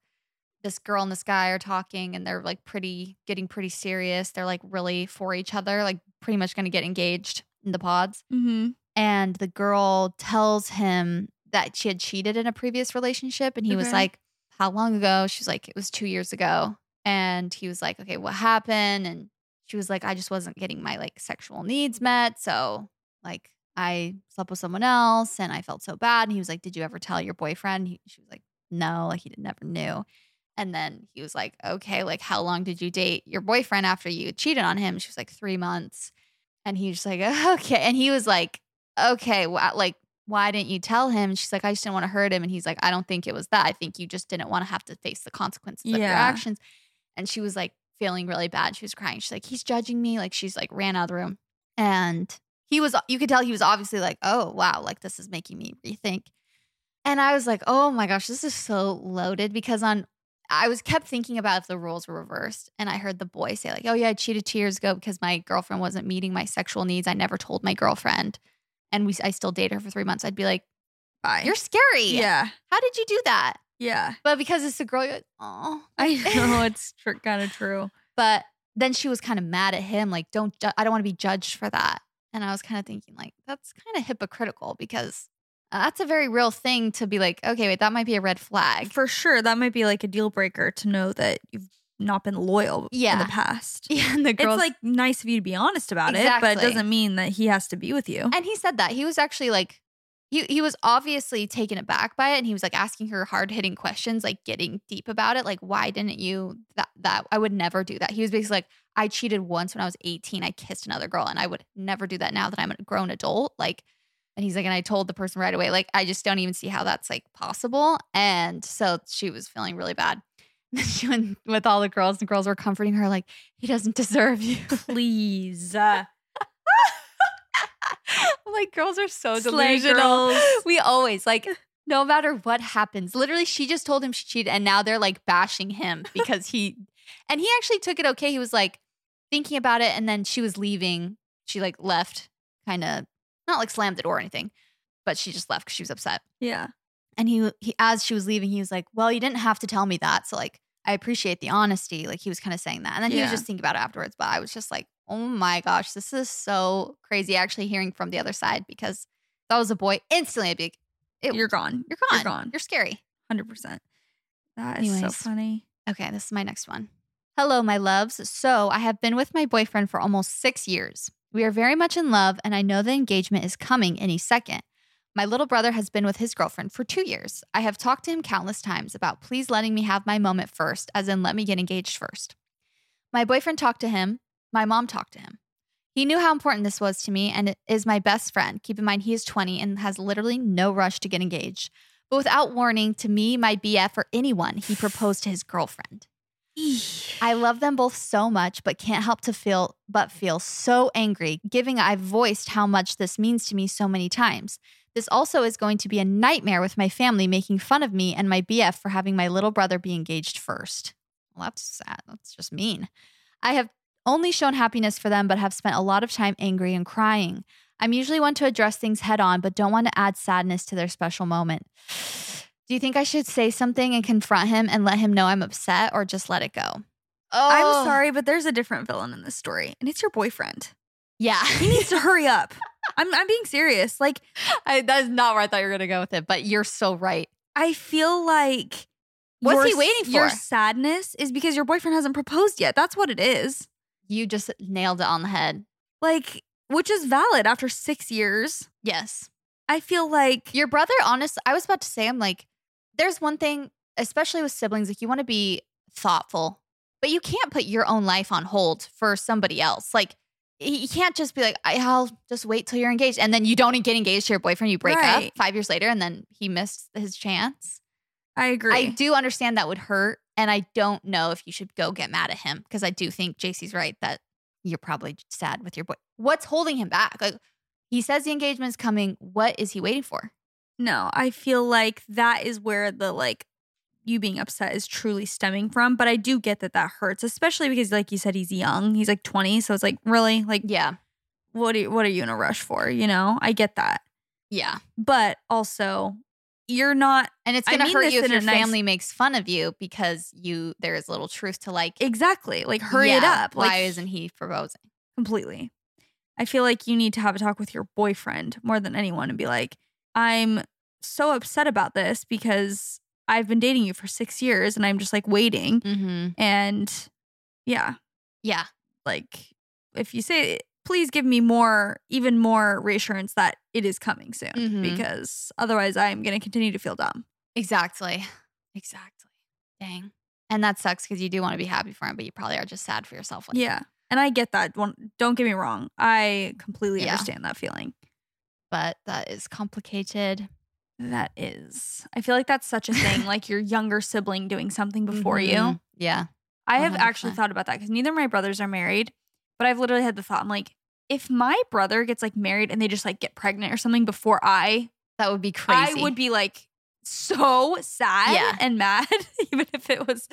This girl and this guy are talking and they're like pretty, getting pretty serious. They're like really for each other, like pretty much going to get engaged in the pods. Mm-hmm. And the girl tells him that she had cheated in a previous relationship. And he was Okay. like, How long ago? She's like, It was two years ago. And he was like, Okay, what happened? And she was like, I just wasn't getting my like sexual needs met. So, like, I slept with someone else and I felt so bad. And he was like, Did you ever tell your boyfriend? He, she was like, No, like, he did- never knew. And then he was like, Okay, like, how long did you date your boyfriend after you cheated on him? She was like, Three months. And he was just like, Okay. And he was like, Okay, wh- like, why didn't you tell him? And she's like, I just didn't want to hurt him. And he's like, I don't think it was that. I think you just didn't want to have to face the consequences of your actions. And she was like feeling really bad. She was crying. She's like, he's judging me. Like she's like ran out of the room. And he was, you could tell he was obviously like, oh, wow, like this is making me rethink. And I was like, oh my gosh, this is so loaded because on, I was kept thinking about if the rules were reversed. And I heard the boy say, like, oh yeah, I cheated two years ago because my girlfriend wasn't meeting my sexual needs. I never told my girlfriend. And we, I still dated her for three months. I'd be like, Bye. you're scary. yeah. How did you do that? Yeah. But because it's a girl, you're like, oh. I know it's tr- kind of true. But then she was kind of mad at him, like, don't, ju- I don't want to be judged for that. And I was kind of thinking, like, that's kind of hypocritical because uh, that's a very real thing to be like, okay, wait, that might be a red flag. For sure, that might be like a deal breaker to know that you've not been loyal yeah. in the past. Yeah, and the girls, It's like nice of you to be honest about it, but it doesn't mean that he has to be with you. and he said that he was actually like, he he was obviously taken aback by it, and he was like asking her hard hitting questions, like getting deep about it, like why didn't you that that I would never do that. He was basically like, I cheated once when I was eighteen, I kissed another girl, and I would never do that now that I'm a grown adult, like. And he's like, and I told the person right away, like, I just don't even see how that's like possible. And so she was feeling really bad. And she went with all the girls, and girls were comforting her, like, he doesn't deserve you. Please. Like, girls are so Slay delusional. girls. We always, like, no matter what happens, literally, she just told him she cheated, and now they're like bashing him because he And he actually took it okay. He was like thinking about it. And then she was leaving. She like left, kind of not like slammed the door or anything, but she just left because she was upset. Yeah. And he, he, as she was leaving, he was like, Well, you didn't have to tell me that. So, like, I appreciate the honesty. Like, he was kind of saying that. And then he was just thinking about it afterwards. But I was just like, Oh my gosh, this is so crazy actually hearing from the other side because if that was a boy, instantly I'd be like, You're gone. you're gone. You're gone. You're scary. 100%. That is so funny. Okay, this is my next one. Hello, my loves. So, I have been with my boyfriend for almost six years. We are very much in love, and I know the engagement is coming any second. My little brother has been with his girlfriend for two years. I have talked to him countless times about please letting me have my moment first, as in let me get engaged first. My boyfriend talked to him. My mom talked to him. He knew how important this was to me and is my best friend. Keep in mind, he is 20 and has literally no rush to get engaged. But without warning to me, my BF, or anyone, he proposed to his girlfriend. I love them both so much, but can't help to feel but feel so angry, given I've voiced how much this means to me so many times. This also is going to be a nightmare with my family making fun of me and my BF for having my little brother be engaged first. Well, that's sad. That's just mean. I have only shown happiness for them, but have spent a lot of time angry and crying. I'm usually one to address things head on, but don't want to add sadness to their special moment. Do you think I should say something and confront him and let him know I'm upset or just let it go? Oh, I'm sorry, but there's a different villain in this story, and it's your boyfriend. Yeah. He needs to hurry up. I'm I'm being serious. Like I, that is not where I thought you were going to go with it, but you're so right. I feel like What's your he waiting Your for? sadness is because your boyfriend hasn't proposed yet. That's what it is. You just nailed it on the head. Like, which is valid after six years. Yes. I feel like Your brother, honest, I was about to say, I'm like, there's one thing, especially with siblings, like you want to be thoughtful, but you can't put your own life on hold for somebody else. Like, you can't just be like, I'll just wait till you're engaged. And then you don't get engaged to your boyfriend, you break Right. up five years later, and then he missed his chance. I agree. I do understand that would hurt. And I don't know if you should go get mad at him because I do think Jaci's right that you're probably sad with your boy. What's holding him back? Like, he says the engagement's coming. What is he waiting for? No, I feel like that is where the like you being upset is truly stemming from. But I do get that that hurts, especially because, like you said, he's young. He's like 20. So it's like, really? Like, Yeah. what are you, what are you in a rush for? You know, I get that. Yeah. But also, you're not And it's going to hurt you if your nice- family makes fun of you because you there is little truth to like exactly like hurry it yeah, up. Why like, isn't he proposing? completely. I feel like you need to have a talk with your boyfriend more than anyone and be like, I'm so upset about this because I've been dating you for six years and I'm just like waiting. Mm-hmm. And yeah, Yeah. like if you say, please give me more, even more reassurance that it is coming soon Mhm. because otherwise I'm going to continue to feel dumb. Exactly. Exactly. Dang. And that sucks because you do want to be happy for him, but you probably are just sad for yourself. Like, Yeah. And I get that. Don't get me wrong. I completely Yeah. understand that feeling. But that is complicated. That is. I feel like that's such a thing, like your younger sibling doing something before you. Mhm. Yeah. I have actually 100%. thought about that because neither of my brothers are married, but I've literally had the thought, I'm like, if my brother gets like married and they just like get pregnant or something before I, That would be crazy. I would be like so sad Yeah. and mad, even if it was,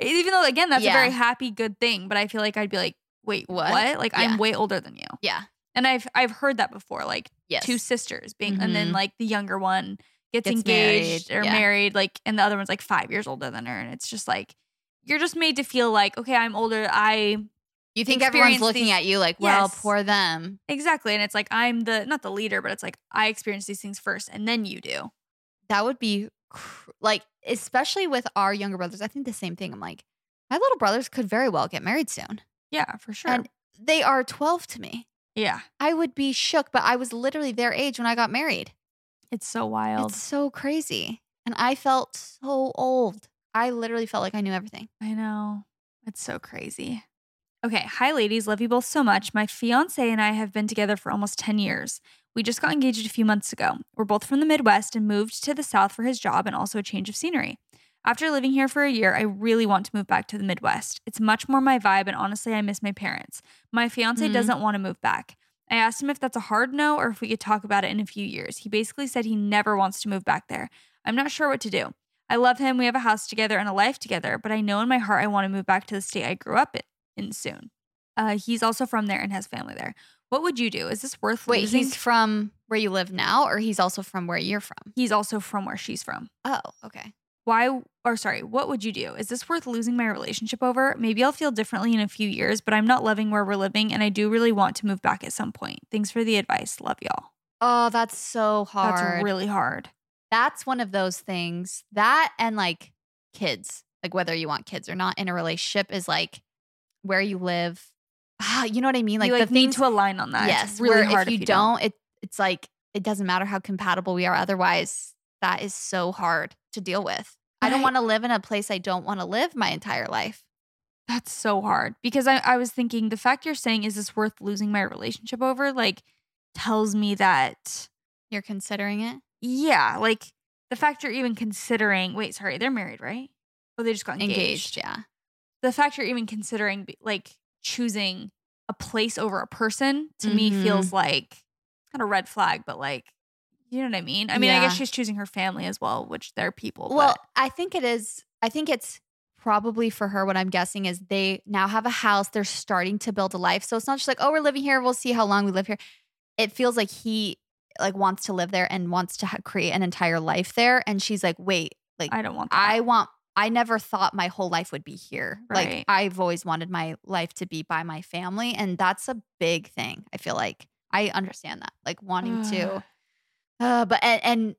even though again, that's Yeah. a very happy, good thing. But I feel like I'd be like, wait, What? what? Like Yeah. I'm way older than you. Yeah. And I've I've heard that before, like Yes. two sisters being, and then Mhm. like the younger one gets, Gets engaged married, or yeah. married, like, and the other one's like five years older than her, and it's just like you're just made to feel like, okay, I'm older. I You think everyone's looking these- at you like, well, Yes. poor them. exactly, and it's like I'm the not the leader, but it's like I experience these things first, and then you do. That would be cr- like, especially with our younger brothers. I think the same thing. I'm like, my little brothers could very well get married soon. Yeah, for sure. And they are 12 to me. Yeah, I would be shook, but I was literally their age when I got married. it's so wild. It's so crazy. And I felt so old. I literally felt like I knew everything. I know. It's so crazy. Okay. Hi, ladies. Love you both so much. My fiance and I have been together for almost 10 years. We just got engaged a few months ago. We're both from the Midwest and moved to the South for his job and also a change of scenery. After living here for a year, I really want to move back to the Midwest. It's much more my vibe, and honestly, I miss my parents. My fiance Mhm. doesn't want to move back. I asked him if that's a hard no or if we could talk about it in a few years. He basically said he never wants to move back there. I'm not sure what to do. I love him. We have a house together and a life together, but I know in my heart I want to move back to the state I grew up in, in soon. Uh, he's also from there and has family there. What would you do? Is this worth Wait, losing? he's from where you live now, or he's also from where you're from? he's also from where she's from. Oh, okay. Why, or sorry, what would you do? Is this worth losing my relationship over? Maybe I'll feel differently in a few years, but I'm not loving where we're living and I do really want to move back at some point. Thanks for the advice. Love y'all. Oh, that's so hard. That's really hard. that's one of those things that and like kids like whether you want kids or not in a relationship is like where you live ah, you know what i mean like, you like the need things to align on that. yes It's really where hard if you, don't, it it's like it doesn't matter how compatible we are otherwise that is so hard to deal with i don't want to live in a place i don't want to live my entire life That's so hard because I, I was thinking the fact you're saying, is this worth losing my relationship over? Like, tells me that, you're considering it yeah, like the fact you're even considering, wait, sorry, they're married, right? Oh, they just got engaged. engaged yeah The fact you're even considering, like, choosing a place over a person to me Mhm. feels like not a red flag, but like, you know what I mean? I mean, I guess she's choosing her family as well, which they're people. Well, but I think it is. I think it's probably for her. What I'm guessing is they now have a house. They're starting to build a life. So it's not just like, oh, we're living here. We'll see how long we live here. It feels like he like wants to live there and wants to ha- create an entire life there. And she's like, wait, like I don't want that. I want. I never thought my whole life would be here. Right. Like I've always wanted my life to be by my family, and that's a big thing. I feel like I understand that, like wanting to, uh, but and, and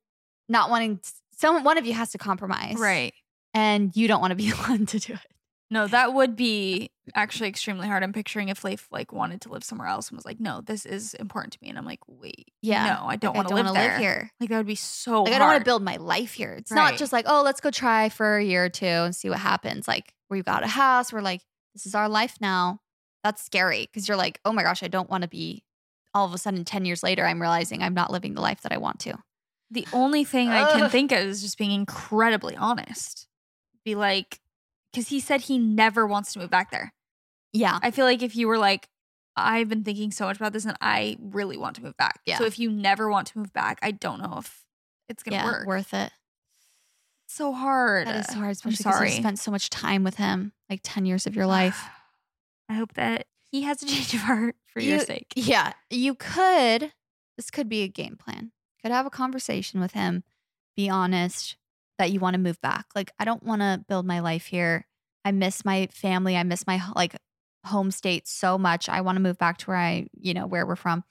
not wanting. Someone, one of you has to compromise, right. and you don't want to be the one to do it. No, that would be actually extremely hard. I'm picturing if Leif like wanted to live somewhere else and was like, "No, this is important to me," and I'm like, "Wait, Yeah. no, I don't Like, want to live there. here. Like that would be so. Like I don't want to build my life here. It's Right. not just like, oh, let's go try for a year or two and see what happens. Like we've got a house. We're like, this is our life now. That's scary because you're like, oh my gosh, I don't want to be. All of a sudden, ten years later, I'm realizing I'm not living the life that I want to. The only thing I can think of is just being incredibly honest. Be like, because he said he never wants to move back there. Yeah, I feel like if you were like, I've been thinking so much about this and I really want to move back. Yeah. So if you never want to move back, I don't know if it's gonna yeah, work. worth it. It's so hard. That is so hard, I'm especially because sorry. you spent so much time with him, like ten years of your life. I hope that he has a change of heart for your sake. Yeah, you could. This could be a game plan. Could have a conversation with him. Be honest that you want to move back. Like I don't want to build my life here. I miss my family. I miss my like home state so much. I want to move back to where I, you know, where we're from.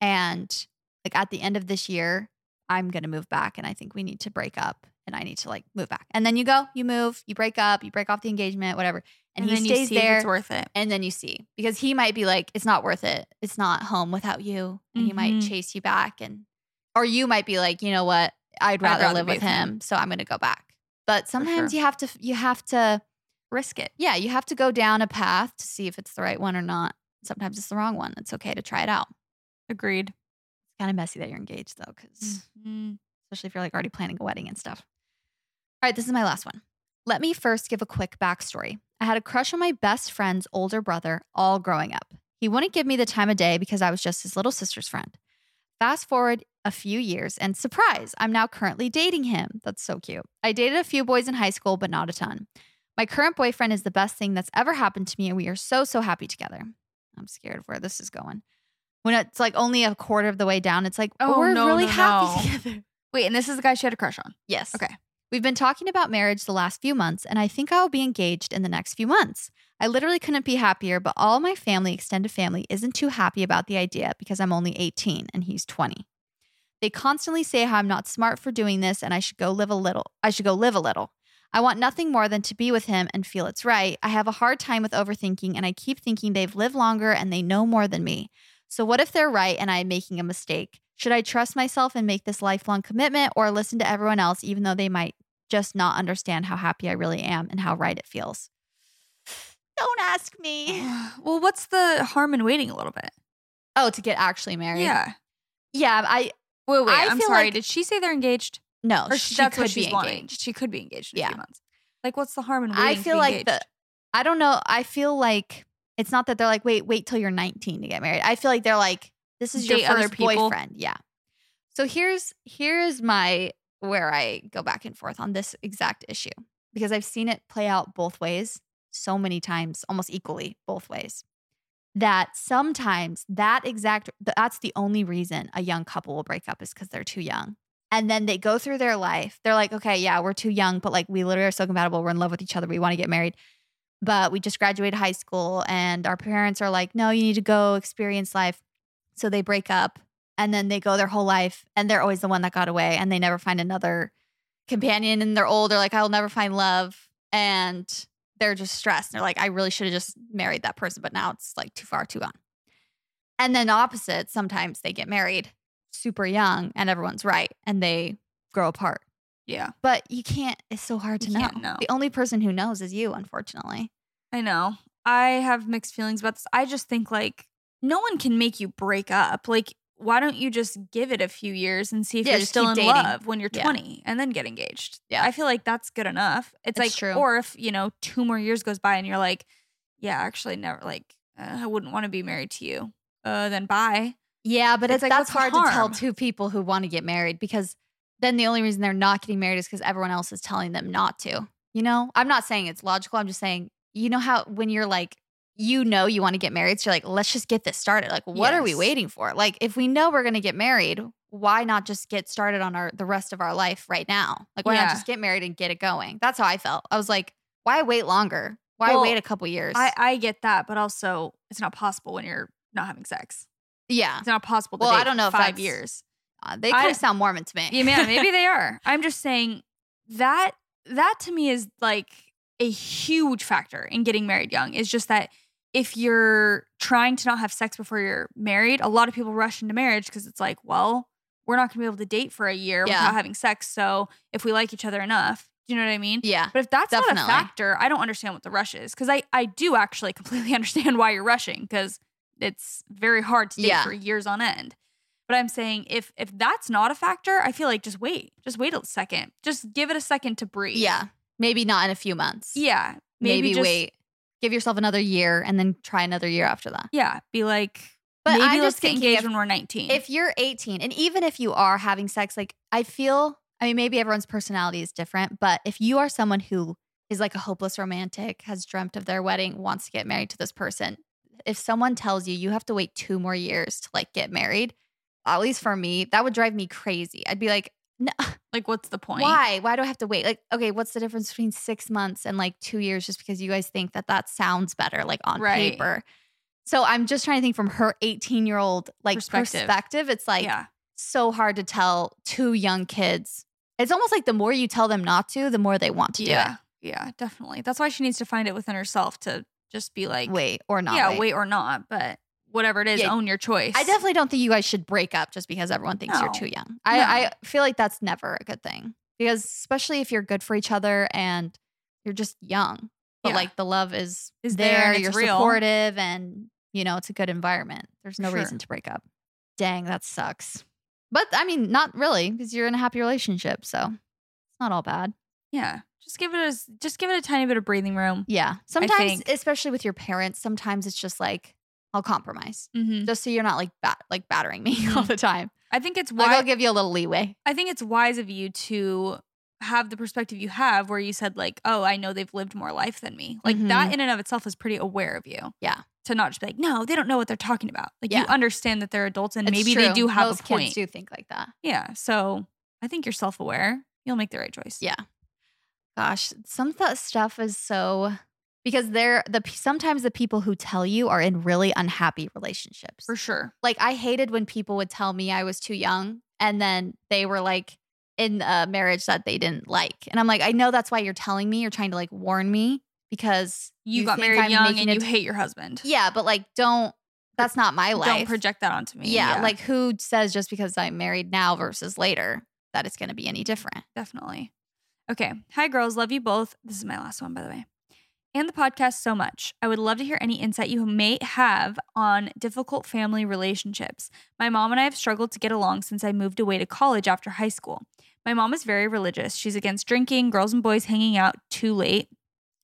And like at the end of this year, I'm going to move back and I think we need to break up and I need to like move back. And then you go, you move, you break up, you break off the engagement, whatever. And, he then stays you see if there it's worth it. and then you see because he might be like it's not worth it it's not home without you and he might Mhm. chase you back and or you might be like you know what i'd rather, rather live with him, him. so i'm going to go back but sometimes sure. you have to you have to Risk it. yeah you have to go down a path to see if it's the right one or not sometimes it's the wrong one it's okay to try it out Agreed. it's kind of messy that you're engaged though because Mhm. especially if you're like already planning a wedding and stuff. All right, this is my last one. Let me first give a quick backstory. I had a crush on my best friend's older brother all growing up. He wouldn't give me the time of day because I was just his little sister's friend. Fast forward a few years, and surprise, I'm now currently dating him. That's so cute. I dated a few boys in high school, but not a ton. My current boyfriend is the best thing that's ever happened to me, and we are so, so happy together. I'm scared of where this is going. When it's like only a quarter of the way down, it's like, oh, Oh, we're no, really no, happy no. together. Wait, and this is the guy she had a crush on. Yes. Okay. We've been talking about marriage the last few months, and I think I will be engaged in the next few months. I literally couldn't be happier, but all my family, extended family, isn't too happy about the idea because I'm only 18 and he's 20. They constantly say how I'm not smart for doing this and I should go live a little. I should go live a little. I want nothing more than to be with him and feel it's right. I have a hard time with overthinking and I keep thinking they've lived longer and they know more than me. So what if they're right and I'm making a mistake? Should I trust myself and make this lifelong commitment or listen to everyone else even though they might just not understand how happy I really am and how right it feels? Don't ask me. well, what's the harm in waiting a little bit? Oh, to get actually married. Yeah. Yeah, I Wait, wait. I I'm feel sorry. like- Did she say they're engaged? no, Or she that's could what she's be wanting. engaged. She could be engaged in a few months. Like, what's the harm in waiting? I feel like engaged? the I don't know. I feel like it's not that they're like, wait, wait till you're 19 to get married. I feel like they're like, this is your Date other first boyfriend. Yeah. So here's here's my where I go back and forth on this exact issue because I've seen it play out both ways so many times, almost equally both ways. That sometimes that exact that's the only reason a young couple will break up is because they're too young. And then they go through their life. They're like, okay, yeah, we're too young, but like we literally are so compatible. We're in love with each other. We want to get married. But we just graduated high school and our parents are like, no, you need to go experience life. So they break up and then they go their whole life and they're always the one that got away and they never find another companion and they're old. They're like, I'll never find love. And they're just stressed. They're like, I really should have just married that person, but now it's like too far, too gone. And then opposite, sometimes they get married super young and everyone's right and they grow apart. Yeah. But you can't, it's so hard to You know. can't know. The only person who knows is you, unfortunately. I know. I have mixed feelings about this. I just think like no one can make you break up. Like, why don't you just give it a few years and see if Yeah, you're still in dating. love when you're Yeah. 20 and then get engaged? Yeah. I feel like that's good enough. It's, It's like, true. or if, you know, two more years goes by and you're like, yeah, actually, never, like, uh, I wouldn't want to be married to you, uh, then bye. Yeah, but It's it's, like, that's hard the to tell two people who want to get married because then the only reason they're not getting married is because everyone else is telling them not to. You know, I'm not saying it's logical. I'm just saying, you know how when you're like, you know, you want to get married, so you're like, let's just get this started. Like, what are we waiting for? Like, if we know we're gonna get married, why not just get started on our the rest of our life right now? Like, why Yeah. not just get married and get it going? That's how I felt. I was like, why wait longer? Why Well, wait a couple years? I, I get that, but also it's not possible when you're not having sex. yeah. It's not possible to Well, I don't know if five years. Uh, they kind of sound Mormon to me. Yeah, man, maybe they are. I'm just saying that that to me is like a huge factor in getting married young. Is just that if you're trying to not have sex before you're married, a lot of people rush into marriage because it's like, well, we're not going to be able to date for a year Yeah. without having sex. So if we like each other enough, do you know what I mean? yeah. But if that's not a factor, I don't understand what the rush is because I I do actually completely understand why you're rushing because it's very hard to date Yeah. for years on end. But I'm saying if if that's not a factor, I feel like just wait, just wait a second, just give it a second to breathe. Yeah. Maybe not in a few months. yeah, maybe, Maybe, wait. Give yourself another year and then try another year after that. Yeah, be like, But maybe I'm let's just get engaged if- when we're 19. If you're 18, and even if you are having sex, like I feel, I mean, maybe everyone's personality is different, but if you are someone who is like a hopeless romantic, has dreamt of their wedding, wants to get married to this person, if someone tells you you have to wait two more years to like get married, at least for me, that would drive me crazy. I'd be like, no, like, what's the point? why? Why do I have to wait? Like, okay, what's the difference between six months and like two years just because you guys think that that sounds better, like on Right. paper? So I'm just trying to think from her 18 year old like Perspective. perspective. It's like yeah, so hard to tell two young kids. It's almost like the more you tell them not to, the more they want to do. yeah, yeah, definitely. That's why she needs to find it within herself to just be do like, it. Wait or not. yeah, wait or not, but whatever it is, Yeah. own your choice. I definitely don't think you guys should break up just because everyone thinks you're too young. I, No. I feel like that's never a good thing because especially if you're good for each other and you're just young, but Yeah. like the love is Is there there, you're real. supportive, and you know it's a good environment. There's no Sure. reason to break up. Dang, that sucks. But I mean, not really because you're in a happy relationship, so it's not all bad. Yeah, just give it a just give it a tiny bit of breathing room. Yeah, sometimes, especially with your parents, sometimes it's just like I'll compromise Mm-hmm. just so you're not like bat- like battering me all Mhm. the time. I think it's Like why I'll give you a little leeway. I think it's wise of you to have the perspective you have where you said like, "Oh, I know they've lived more life than me." Like that in and of itself is pretty aware of you. Mm-hmm. Yeah. To not just be like, "No, they don't know what they're talking about." Like you understand that they're adults and It's maybe they do have a point. Kids do think like that. Yeah. So, I think you're self-aware. You'll make the right choice. Yeah. Gosh, some of that stuff is so because they're the sometimes the people who tell you are in really unhappy relationships. For sure. Like I hated when people would tell me I was too young and then they were like in a marriage that they didn't like. And I'm like, I know that's why you're telling me. You're trying to like warn me because You, got married I'm young and you d- hate your husband. Yeah, but like don't that's not my life. Don't project that onto me. yeah, like who says just because I'm married now versus later that it's going to be any different? Definitely. Okay. Hi, girls. Love you both. This is my last one, by the way. And the podcast so much. I would love to hear any insight you may have on difficult family relationships. My mom and I have struggled to get along since I moved away to college after high school. My mom is very religious. She's against drinking, girls and boys hanging out too late,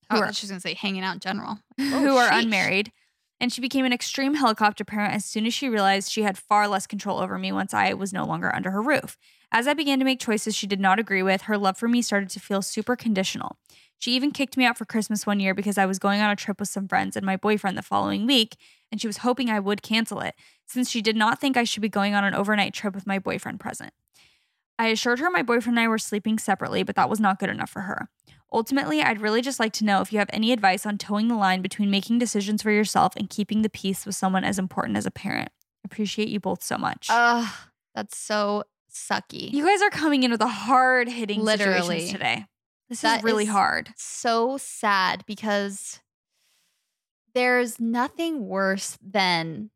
Oh, I are- thought she was going to say hanging out in general. Oh, who are unmarried. And she became an extreme helicopter parent as soon as she realized she had far less control over me once I was no longer under her roof. As I began to make choices she did not agree with, her love for me started to feel super conditional. She even kicked me out for Christmas one year because I was going on a trip with some friends and my boyfriend the following week, and she was hoping I would cancel it since she did not think I should be going on an overnight trip with my boyfriend present. I assured her my boyfriend and I were sleeping separately, but that was not good enough for her. Ultimately, I'd really just like to know if you have any advice on toeing the line between making decisions for yourself and keeping the peace with someone as important as a parent. Appreciate you both so much. Ugh, that's so sucky. you guys are coming in with a hard hitting Literally. today. This That is really is- hard. so sad because there's nothing worse than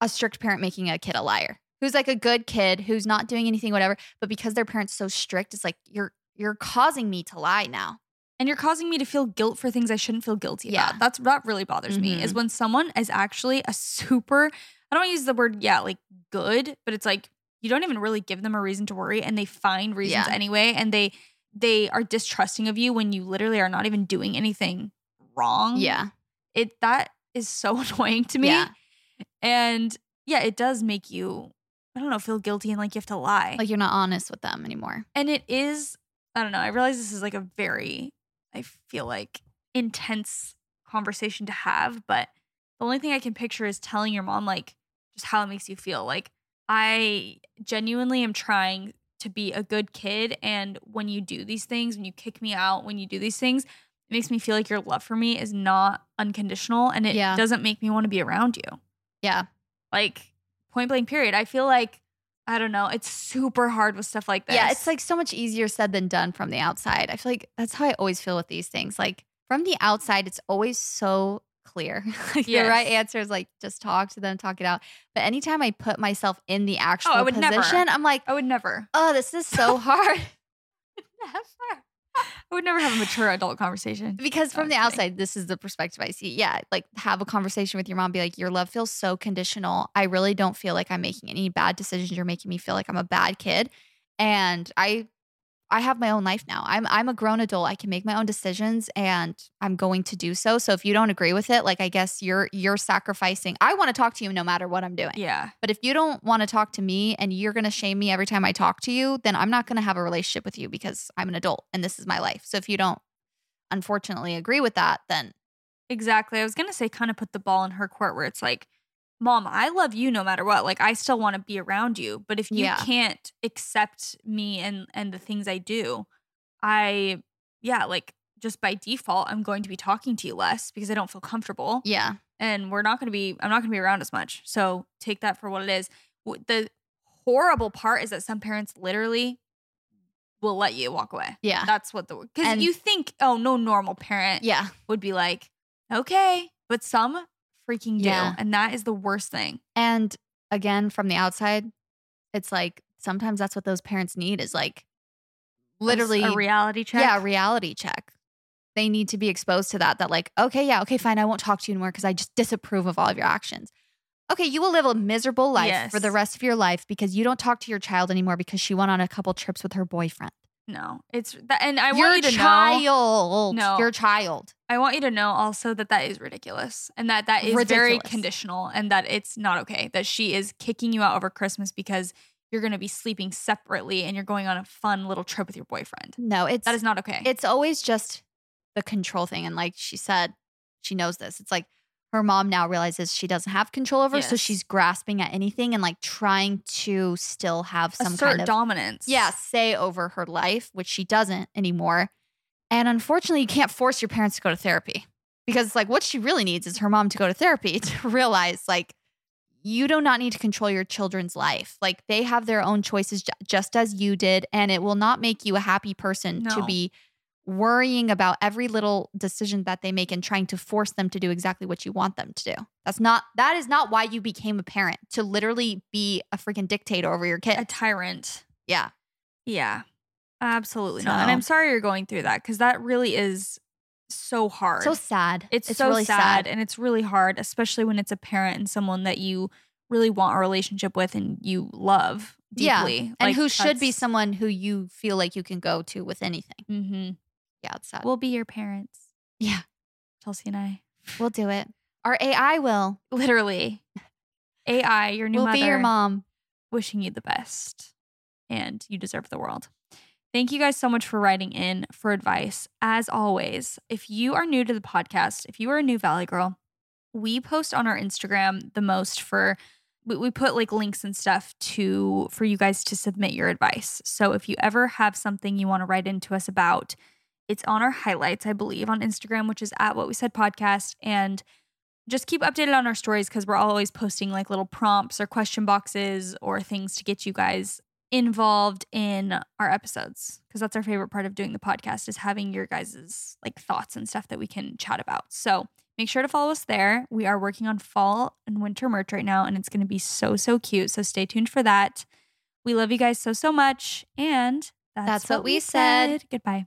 a strict parent making a kid a liar who's like a good kid who's not doing anything whatever but because their parents so strict it's like you're you're causing me to lie now And you're causing me to feel guilt for things I shouldn't feel guilty Yeah. about. That's that really bothers me is Mhm. when someone is actually a super I don't use the word yeah, like good, but it's like you don't even really give them a reason to worry and they find reasons Yeah. anyway and they they are distrusting of you when you literally are not even doing anything wrong. yeah It that is so annoying to me. Yeah. And yeah, it does make you I don't know, feel guilty and like you have to lie. like you're not honest with them anymore And it is, I don't know, I realize this is like a very, I feel like intense conversation to have, but the only thing I can picture is telling your mom, like, just how it makes you feel. Like, I genuinely am trying to be a good kid. And when you do these things, when you kick me out, when you do these things, it makes me feel like your love for me is not unconditional and it Yeah. doesn't make me want to be around you. yeah Like, point blank, period. I feel like, I don't know, it's super hard with stuff like this. yeah it's like so much easier said than done from the outside i feel like that's how i always feel with these things like from the outside it's always so clear like the right Yes. answer is like just talk to them talk it out but anytime i put myself in the oh, actual Oh, would never. position i'm like I would never. oh this is so hard Never. I would never have a mature adult conversation. because from the outside this is the perspective i see yeah like have a conversation with your mom be like your love feels so conditional i really don't feel like i'm making any bad decisions you're making me feel like i'm a bad kid and i i have my own life now i'm i'm a grown adult i can make my own decisions and i'm going to do so so if you don't agree with it like i guess you're you're sacrificing i want to talk to you no matter what i'm doing Yeah. but if you don't want to talk to me and you're going to shame me every time I talk to you, then I'm not going to have a relationship with you because I'm an adult and this is my life. So if you don't unfortunately agree with that, then Exactly. I was going to say, kind of put the ball in her court where it's like, Mom, I love you no matter what. Like, I still want to be around you. But if you Yeah. can't accept me and, and the things I do, I, yeah, like, just by default, I'm going to be talking to you less because I don't feel comfortable. yeah. and we're not going to be i'm not going to be around as much so take that for what it is the horrible part is that some parents literally will let you walk away Yeah. that's what the because you think oh no normal parent Yeah. would be like okay but some freaking do Yeah. and that is the worst thing And again, from the outside, it's like sometimes that's what those parents need is like literally a reality check Yeah, a reality check. They need to be exposed to that. That like, okay, yeah, okay, fine. I won't talk to you anymore because I just disapprove of all of your actions. Okay, you will live a miserable life for the rest of your life because you don't talk to your child anymore because she went on a couple trips with her boyfriend. No it's that and i your want you to know child, No. your child. I want you to know also that that is ridiculous and that that is very conditional and that it's not okay that she is kicking you out over Christmas because you're going to be sleeping separately and you're going on a fun little trip with your boyfriend. No, it's That is not okay. it's always just the control thing. And like she said, she knows this. It's like her mom now realizes she doesn't have control over, so she's grasping at anything and like trying to still have some assert kind of dominance. yeah, say over her life, which she doesn't anymore. And unfortunately, you can't force your parents to go to therapy because, it's like, what she really needs is her mom to go to therapy to realize, like, you do not need to control your children's life. Like, they have their own choices ju- just as you did. And it will not make you a happy person to be worrying about every little decision that they make and trying to force them to do exactly what you want them to do. That's not, that is not why you became a parent to literally be a freaking dictator over your kid. a tyrant. Yeah. Yeah. Absolutely not. And I'm sorry you're going through that because that really is so hard. So sad. It's, so really sad, and it's really hard, especially when it's a parent and someone that you really want a relationship with and you love deeply. Yeah. And who should be someone who you feel like you can go to with anything. Mhm. Yeah, it's sad. We'll be your parents. yeah, Chelsey and I. we'll do it. Our AI will. Literally. AI, your new we'll mother. be your mom. Wishing you the best. and you deserve the world. Thank you guys so much for writing in for advice. As always, if you are new to the podcast, if you are a new Valley Girl, we post on our Instagram the most for we, we put like links and stuff to for you guys to submit your advice. So if you ever have something you want to write into us about, it's on our highlights, I believe, on Instagram, which is at what we said podcast. And just keep updated on our stories because we're always posting like little prompts or question boxes or things to get you guys involved in our episodes because that's our favorite part of doing the podcast is having your guys' like thoughts and stuff that we can chat about. So make sure to follow us there. We are working on fall and winter merch right now and it's going to be so so cute. So stay tuned for that. We love you guys so so much and that's, That's what we said. Goodbye.